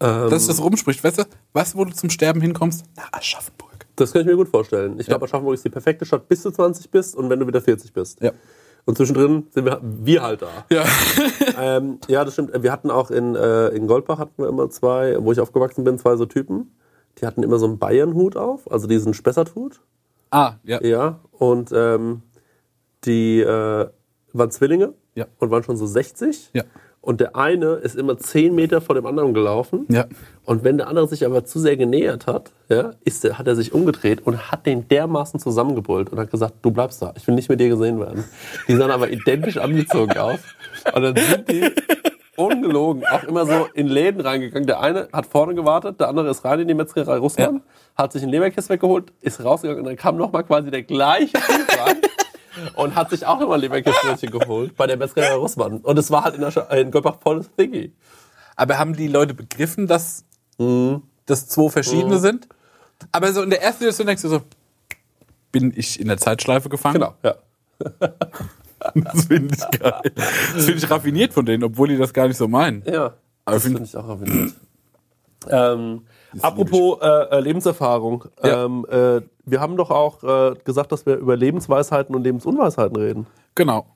Ähm, dass das rumspricht. Weißt du, weißt du, wo du zum Sterben hinkommst? Nach Aschaffenburg. das kann ich mir gut vorstellen. Ich glaube, Aschaffenburg ist die perfekte Stadt, bis du 20 bist und wenn du wieder 40 bist. Ja. Und zwischendrin sind wir, wir halt da. Ja. ähm, ja, das stimmt. Wir hatten auch in, äh, in Goldbach hatten wir immer zwei, wo ich aufgewachsen bin, zwei so Typen. Die hatten immer so einen Bayernhut auf, also diesen Spessarthut. Ah, ja. Ja. Und ähm, die äh, waren Zwillinge Ja. und waren schon so 60. Ja. Und der eine ist immer 10 Meter vor dem anderen gelaufen. Ja. Und wenn der andere sich aber zu sehr genähert hat, ja, ist der, hat er sich umgedreht und hat den dermaßen zusammengebrüllt und hat gesagt, du bleibst da, ich will nicht mit dir gesehen werden. Die sahen aber identisch angezogen aus. Und dann sind die ungelogen auch immer so in Läden reingegangen. Der eine hat vorne gewartet, der andere ist rein in die Metzgerei Russland, hat sich einen Leberkäse weggeholt, ist rausgegangen und dann kam nochmal quasi der gleiche Typ rein. Und hat sich auch nochmal Leberkäsebrötchen geholt bei der Metzgerei Russmann. Und es war halt in, der in Göppach volles Thingy. Aber haben die Leute begriffen, dass Mhm. das zwei verschiedene sind? Aber so in der ersten Situation denkst du so, bin ich in der Zeitschleife gefangen? Genau, ja. Das finde ich geil. Das finde ich raffiniert von denen, obwohl die das gar nicht so meinen. Ja, Aber das find- finde ich auch raffiniert. Ähm, apropos äh, äh, Lebenserfahrung. Ja. Ähm, äh, wir haben doch auch äh, gesagt, dass wir über Lebensweisheiten und Lebensunweisheiten reden. Genau.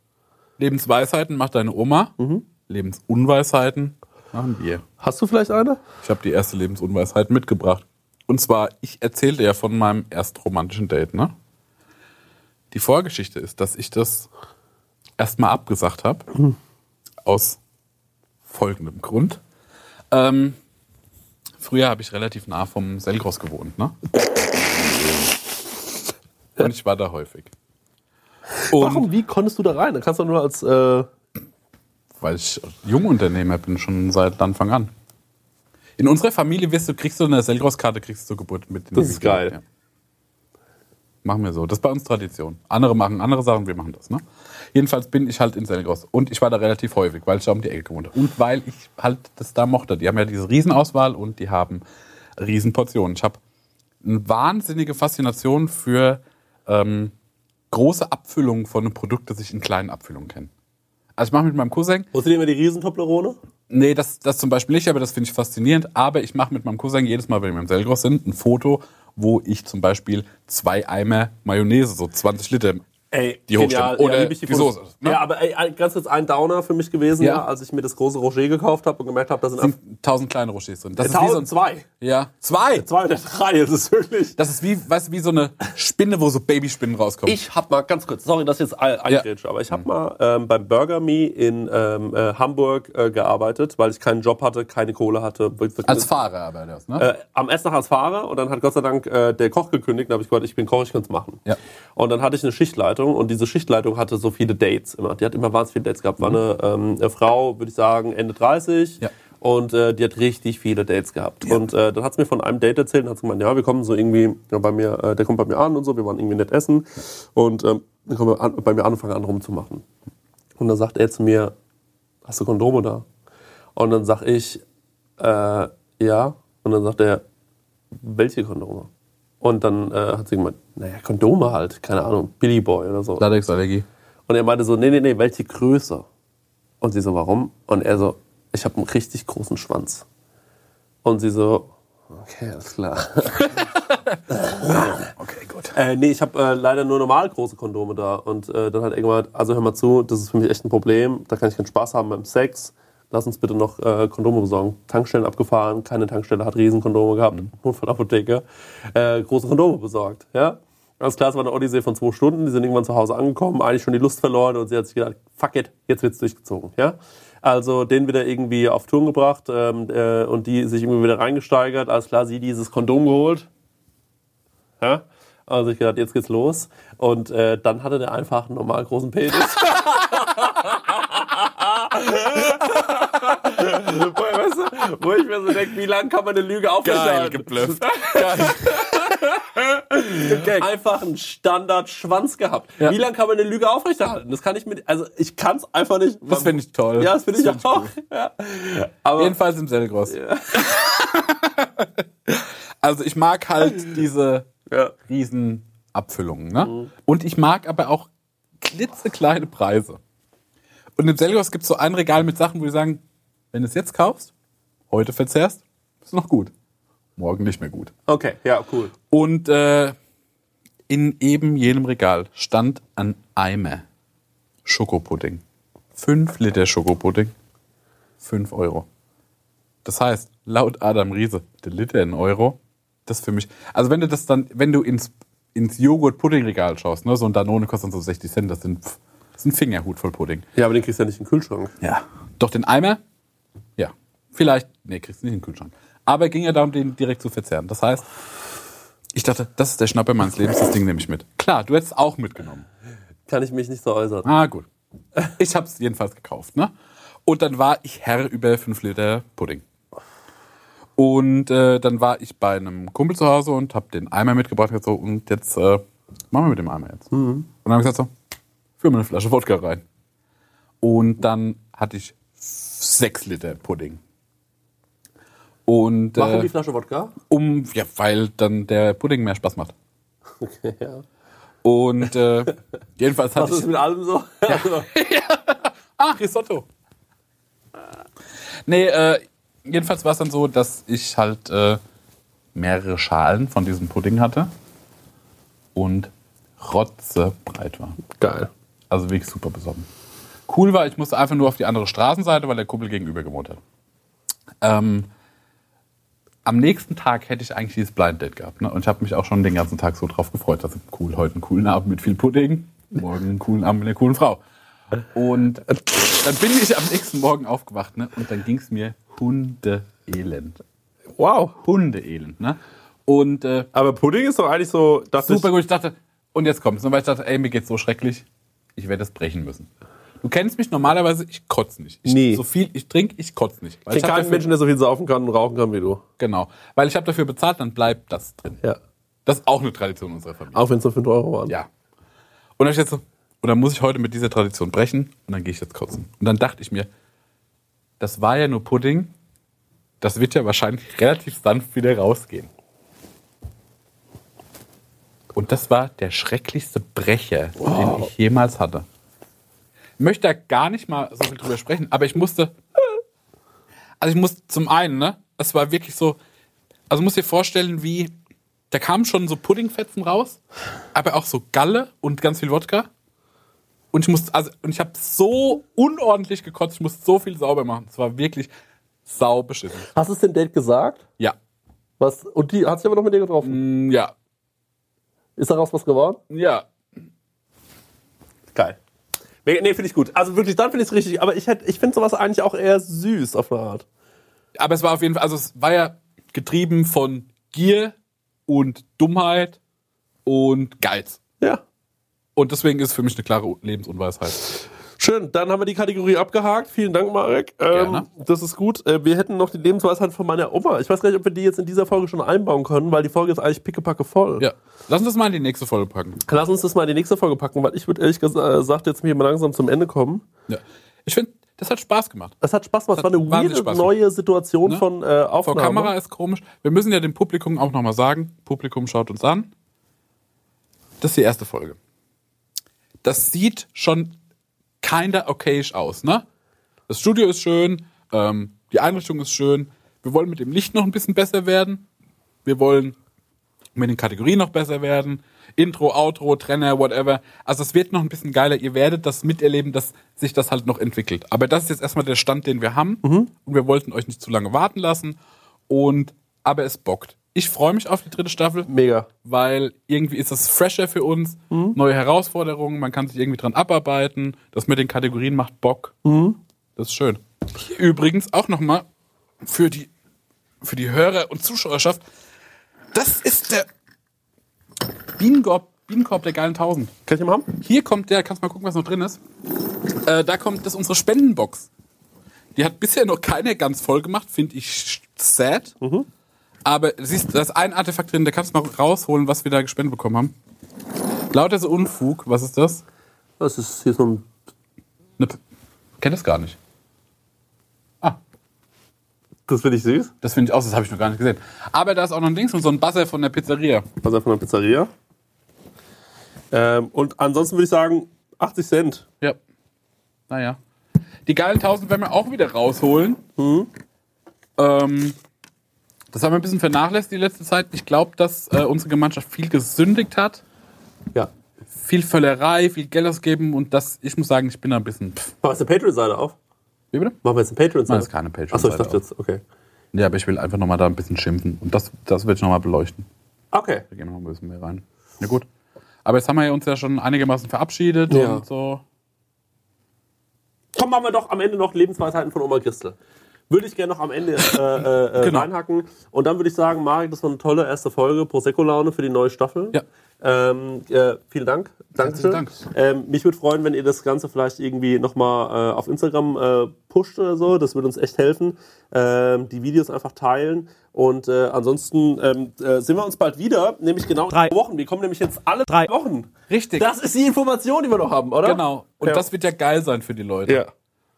Lebensweisheiten macht deine Oma. Mhm. Lebensunweisheiten machen wir. Hast du vielleicht eine? Ich habe die erste Lebensunweisheit mitgebracht. Und zwar, ich erzählte ja von meinem ersten romantischen Date, ne? Die Vorgeschichte ist, dass ich das erstmal abgesagt habe. Aus folgendem Grund. Ähm, früher habe ich relativ nah vom Selgros gewohnt, ne? Und ich war da häufig. Und Warum? Wie konntest du da rein? Da kannst du nur als äh, weil ich Jungunternehmer bin, schon seit Anfang an. In unserer Familie wirst du, kriegst du eine Selgros-Karte, kriegst du zur Geburt mit. Das ist geil. Ja. Machen wir so. Das ist bei uns Tradition. Andere machen andere Sachen, wir machen das. Ne? Jedenfalls bin ich halt in Selgros. Und ich war da relativ häufig, weil ich da um die Ecke gewohnt habe. Und weil ich halt das da mochte. Die haben ja diese Riesenauswahl und die haben Riesenportionen. Ich habe eine wahnsinnige Faszination für ähm, große Abfüllungen von einem Produkt, das ich in kleinen Abfüllungen kenne. Also ich mache mit meinem Cousin, Wo sind immer die Riesentoblerone? Nee, das, das zum Beispiel nicht, aber das finde ich faszinierend. Aber ich mache mit meinem Cousin jedes Mal, wenn wir im Selgros sind, ein Foto, wo ich zum Beispiel zwei Eimer Mayonnaise, so 20 Liter, Ey, Die hochstimmen. Oder lieb ich die. Soße, ne? Ja, aber ey, ganz kurz ein Downer für mich gewesen, Ja. ja. als ich mir das große Roger gekauft habe und gemerkt habe, da sind, sind tausend kleine Rochers drin. Das ist wie so ein, 1002. ja, zwei. Zwei oder drei, das ist wirklich. Das ist wie, weißt du, wie so eine Spinne, wo so Babyspinnen rauskommen. Ich habe mal ganz kurz, sorry, dass ich jetzt ein- eingrätsche, aber ich habe mal ähm, beim Burger Me in ähm, äh, Hamburg äh, gearbeitet, weil ich keinen Job hatte, keine Kohle hatte. als Fahrer aber das, ne? äh, am ersten Tag als Fahrer und dann hat Gott sei Dank äh, der Koch gekündigt. Da habe ich gesagt, ich bin Koch, ich kann es machen. Ja. Und dann hatte ich eine Schichtleitung und diese Schichtleitung hatte so viele Dates immer. Die hat immer wahnsinnig viele Dates gehabt. War eine, ähm, eine Frau, würde ich sagen, Ende 30. Ja. Und äh, die hat richtig viele Dates gehabt. Und äh, dann hat sie mir von einem Date erzählt und hat gemeint, ja, wir kommen so irgendwie ja, bei mir, äh, der kommt bei mir an und so, wir waren irgendwie nett essen. Und ähm, dann kommen wir an, bei mir an und fangen an rumzumachen. Und dann sagt er zu mir, hast du Kondome da? Und dann sag ich, äh, ja. Und dann sagt er, welche Kondome? Und dann äh, hat sie gemeint, naja, Kondome halt, keine Ahnung, Billy Boy oder so. Latexallergie. Und er meinte so, nee, nee, nee, welche Größe? Und sie so, warum? Und er so, ich habe einen richtig großen Schwanz. Und sie so, okay, alles klar. Okay, gut. Äh, nee, ich habe äh, leider nur normal große Kondome da. Und äh, dann hat er irgendwann, also hör mal zu, das ist für mich echt ein Problem. Da kann ich keinen Spaß haben beim Sex. Lass uns bitte noch äh, Kondome besorgen. Tankstellen abgefahren, keine Tankstelle hat Riesenkondome gehabt. Notfallapotheke. Äh, große Kondome besorgt. Ja? Ganz klar, es war eine Odyssee von zwei Stunden. Die sind irgendwann zu Hause angekommen, eigentlich schon die Lust verloren und sie hat sich gedacht, fuck it, jetzt wird's durchgezogen. Ja? Also den wieder irgendwie auf Touren gebracht ähm, äh, und die sich irgendwie wieder reingesteigert. Alles klar, sie dieses Kondom geholt. Ja? Also ich gedacht, jetzt geht's los. Und äh, dann hatte der einfach einen normal großen Penis. weißt du, wo ich mir so denke, wie lange kann man eine Lüge Geil aufrechterhalten? geblufft. Geil. Einfach einen Standard-Schwanz gehabt. Wie lange kann man eine Lüge aufrechterhalten? Das kann ich mit, also ich kann es einfach nicht. Das finde ich toll. Ja, das finde ich Das auch. Ja. Aber Jedenfalls im Selgros. also ich mag halt diese ja. Riesenabfüllungen. Ne? Und ich mag aber auch klitzekleine Preise. Und im Selgros gibt es so ein Regal mit Sachen, wo die sagen, wenn du es jetzt kaufst, heute verzehrst, ist noch gut. Morgen nicht mehr gut. Okay, ja, cool. Und äh, in eben jenem Regal stand ein Eimer Schokopudding. Fünf Liter Schokopudding. Fünf Euro. Das heißt, laut Adam Riese, der Liter in Euro, das für mich. Also wenn du das dann, wenn du ins, ins Joghurt-Pudding-Regal schaust, ne, so ein Danone kostet dann so 60 Cent, das sind pff, ist ein Fingerhut voll Pudding. Ja, aber den kriegst du ja nicht in den Kühlschrank. Ja. Doch den Eimer, ja. Vielleicht, nee, kriegst du nicht in den Kühlschrank. Aber ging ja darum, den direkt zu verzehren. Das heißt, ich dachte, das ist der Schnapper meines Lebens, das Ding nehme ich mit. Klar, du hättest es auch mitgenommen. Kann ich mich nicht so äußern. Ah, gut. Ich habe es jedenfalls gekauft, ne? Und dann war ich Herr über 5 Liter Pudding. Und äh, dann war ich bei einem Kumpel zu Hause und habe den Eimer mitgebracht und gesagt, so, und jetzt äh, machen wir mit dem Eimer jetzt. Und dann habe ich gesagt so, führ mir eine Flasche Wodka rein. Und dann hatte ich 6 Liter Pudding. Und Warum äh, die Flasche Wodka? um, ja, weil dann der Pudding mehr Spaß macht. Okay, ja. Und äh, jedenfalls hatte Was ich ist mit allem so? Also, Ah, Risotto. Nee, äh, jedenfalls war es dann so, dass ich halt äh, mehrere Schalen von diesem Pudding hatte und rotzebreit war. Geil. Also wirklich super besoffen. Cool war, ich musste einfach nur auf die andere Straßenseite, weil der Kumpel gegenüber gewohnt hat. Ähm, am nächsten Tag hätte ich eigentlich dieses Blind Date gehabt. Ne? Und ich habe mich auch schon den ganzen Tag so drauf gefreut. Also cool, heute einen coolen Abend mit viel Pudding, morgen einen coolen Abend mit einer coolen Frau. Und dann bin ich am nächsten Morgen aufgewacht ne? und dann ging es mir hundeelend. Wow. Hundeelend. Ne? Und äh, Aber Pudding ist doch eigentlich so, super ich, gut. Ich dachte, und jetzt kommt's. Und weil ich dachte, ey, mir geht's so schrecklich, ich werde es brechen müssen. Du kennst mich normalerweise, ich kotze nicht. Ich, Nie. So viel ich trinke, ich kotze nicht. Weil ich kenne keinen Menschen, der so viel saufen kann und rauchen kann wie du. Genau. Weil ich habe dafür bezahlt, dann bleibt das drin. Ja. Das ist auch eine Tradition unserer Familie. Auch wenn es nur 5 Euro waren. Ja. Und dann ich jetzt so, und dann muss ich heute mit dieser Tradition brechen und dann gehe ich jetzt kotzen. Und dann dachte ich mir, das war ja nur Pudding, das wird ja wahrscheinlich relativ sanft wieder rausgehen. Und das war der schrecklichste Brecher, den ich jemals hatte. Ich möchte da gar nicht mal so viel drüber sprechen, aber ich musste. Also ich musste zum einen, ne? Es war wirklich so. Also du musst dir vorstellen, wie. Da kamen schon so Puddingfetzen raus, aber auch so Galle und ganz viel Wodka. Und ich musste, also, und ich habe so unordentlich gekotzt, ich musste so viel sauber machen. Es war wirklich sau beschissen. Hast du es dem Date gesagt? Ja. Was? Und die hat sich aber noch mit dir getroffen. Mm, Ja. Ist daraus was geworden? Ja. Geil. Nee, nee finde ich gut. Also wirklich, dann finde ich es richtig. Aber ich, hätt- ich finde sowas eigentlich auch eher süß auf eine Art. Aber es war auf jeden Fall, also es war ja getrieben von Gier und Dummheit und Geiz. Ja. Und deswegen ist es für mich eine klare Lebensunweisheit. Schön, dann haben wir die Kategorie abgehakt. Vielen Dank, Marek. Ähm, das ist gut. Äh, wir hätten noch die Lebensweisheit von meiner Oma. Ich weiß gar nicht, ob wir die jetzt in dieser Folge schon einbauen können, weil die Folge ist eigentlich pickepacke voll. Ja. Lass uns das mal in die nächste Folge packen. Lass uns das mal in die nächste Folge packen, weil ich würde ehrlich gesagt jetzt hier mal langsam zum Ende kommen. Ja. Ich finde, das hat Spaß gemacht. Es hat Spaß gemacht. Es war eine weirde neue Situation Ne? von äh, Vor Aufnahme. Kamera ist komisch. Wir müssen ja dem Publikum auch nochmal sagen, Publikum schaut uns an. Das ist die erste Folge. Das sieht schon kinder okayisch aus, ne? Das Studio ist schön, ähm, die Einrichtung ist schön. Wir wollen mit dem Licht noch ein bisschen besser werden. Wir wollen mit den Kategorien noch besser werden. Intro, Outro, Trenner, whatever. Also es wird noch ein bisschen geiler. Ihr werdet das miterleben, dass sich das halt noch entwickelt. Aber das ist jetzt erstmal der Stand, den wir haben. Und wir wollten euch nicht zu lange warten lassen. Und aber es bockt. Ich freue mich auf die dritte Staffel, Mega. weil irgendwie ist das fresher für uns. Neue Herausforderungen, man kann sich irgendwie dran abarbeiten. Das mit den Kategorien macht Bock. Das ist schön. Hier übrigens auch nochmal für die, für die Hörer und Zuschauerschaft. Das ist der Bienenkorb, Bienenkorb der geilen Tausend. Kann ich mal haben? Hier kommt der, kannst mal gucken, was noch drin ist. Äh, da kommt das ist unsere Spendenbox. Die hat bisher noch keiner ganz voll gemacht, finde ich sad. Aber siehst, da ist ein Artefakt drin, da kannst du mal rausholen, was wir da gespendet bekommen haben. Lauter so Unfug, was ist das? Das ist hier so ein. Ne, kenn das gar nicht. Ah, Das finde ich süß. das finde ich auch, das habe ich noch gar nicht gesehen. Aber da ist auch noch ein Dings und so ein Buzzer von der Pizzeria. Was von der Pizzeria. Ähm, und ansonsten würde ich sagen, 80 Cent. Ja. Naja. Die geilen 1000 werden wir auch wieder rausholen. Ähm, das haben wir ein bisschen vernachlässigt die letzte Zeit. Ich glaube, dass äh, unsere Gemeinschaft viel gesündigt hat. Ja. Viel Völlerei, viel Geld ausgeben und das, ich muss sagen, ich bin da ein bisschen. Pff. Machen wir jetzt eine Patreon-Seite auf? Wie bitte? Machen wir jetzt eine Patreon-Seite? Nein, ist keine Patreon-Seite Achso, ich dachte auf. jetzt, okay. Ja, aber ich will einfach nochmal da ein bisschen schimpfen. Und das, das will ich nochmal beleuchten. Okay. Da gehen wir noch ein bisschen mehr rein. Na gut. Aber jetzt haben wir uns ja schon einigermaßen verabschiedet Ja. und so. Komm, machen wir doch am Ende noch Lebensweisheiten von Oma Christel. Würde ich gerne noch am Ende äh, äh, äh, Genau. reinhacken. Und dann würde ich sagen, Marek, das war eine tolle erste Folge Prosecco-Laune für die neue Staffel. Ja. Ähm, äh, vielen Dank. Dankeschön. Dank. Ähm, mich würde freuen, wenn ihr das Ganze vielleicht irgendwie nochmal äh, auf Instagram äh, pusht oder so. Das würde uns echt helfen. Ähm, die Videos einfach teilen. Und äh, ansonsten ähm, äh, sehen wir uns bald wieder, nämlich genau Drei. Wochen. Wir kommen nämlich jetzt alle Drei. drei Wochen. Richtig. Das ist die Information, die wir noch haben, oder? Genau. Und Ja. das wird ja geil sein für die Leute. Ja.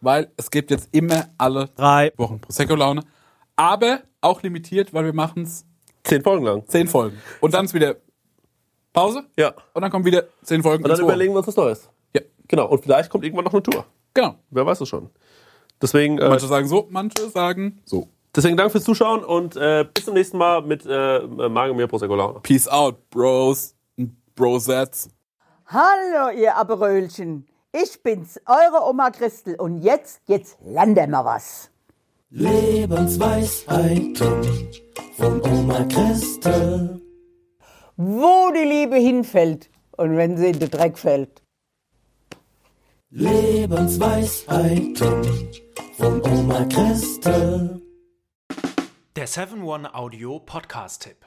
Weil es gibt jetzt immer alle Drei. Wochen Prosecco-Laune. Aber auch limitiert, weil wir machen es Zehn Folgen lang. zehn Folgen. Und dann ist wieder Pause. Ja. Und dann kommen wieder zehn Folgen. Und dann überlegen wir uns was Neues. Ja, Genau. Und vielleicht kommt irgendwann noch eine Tour. genau. Wer weiß es schon. Deswegen, äh, Manche sagen so, manche sagen so. deswegen Dank fürs Zuschauen und äh, bis zum nächsten Mal mit äh, Magemir Prosecco Laune. Peace out, Bros. Brosets. Hallo, ihr Aperölchen. Ich bin's, eure Oma Christel. Und jetzt, jetzt landen wir was. Lebensweisheiten von Oma Christel. Wo die Liebe hinfällt und wenn sie in den Dreck fällt. Lebensweisheiten von Oma Christel. Der 7-One-Audio-Podcast-Tipp.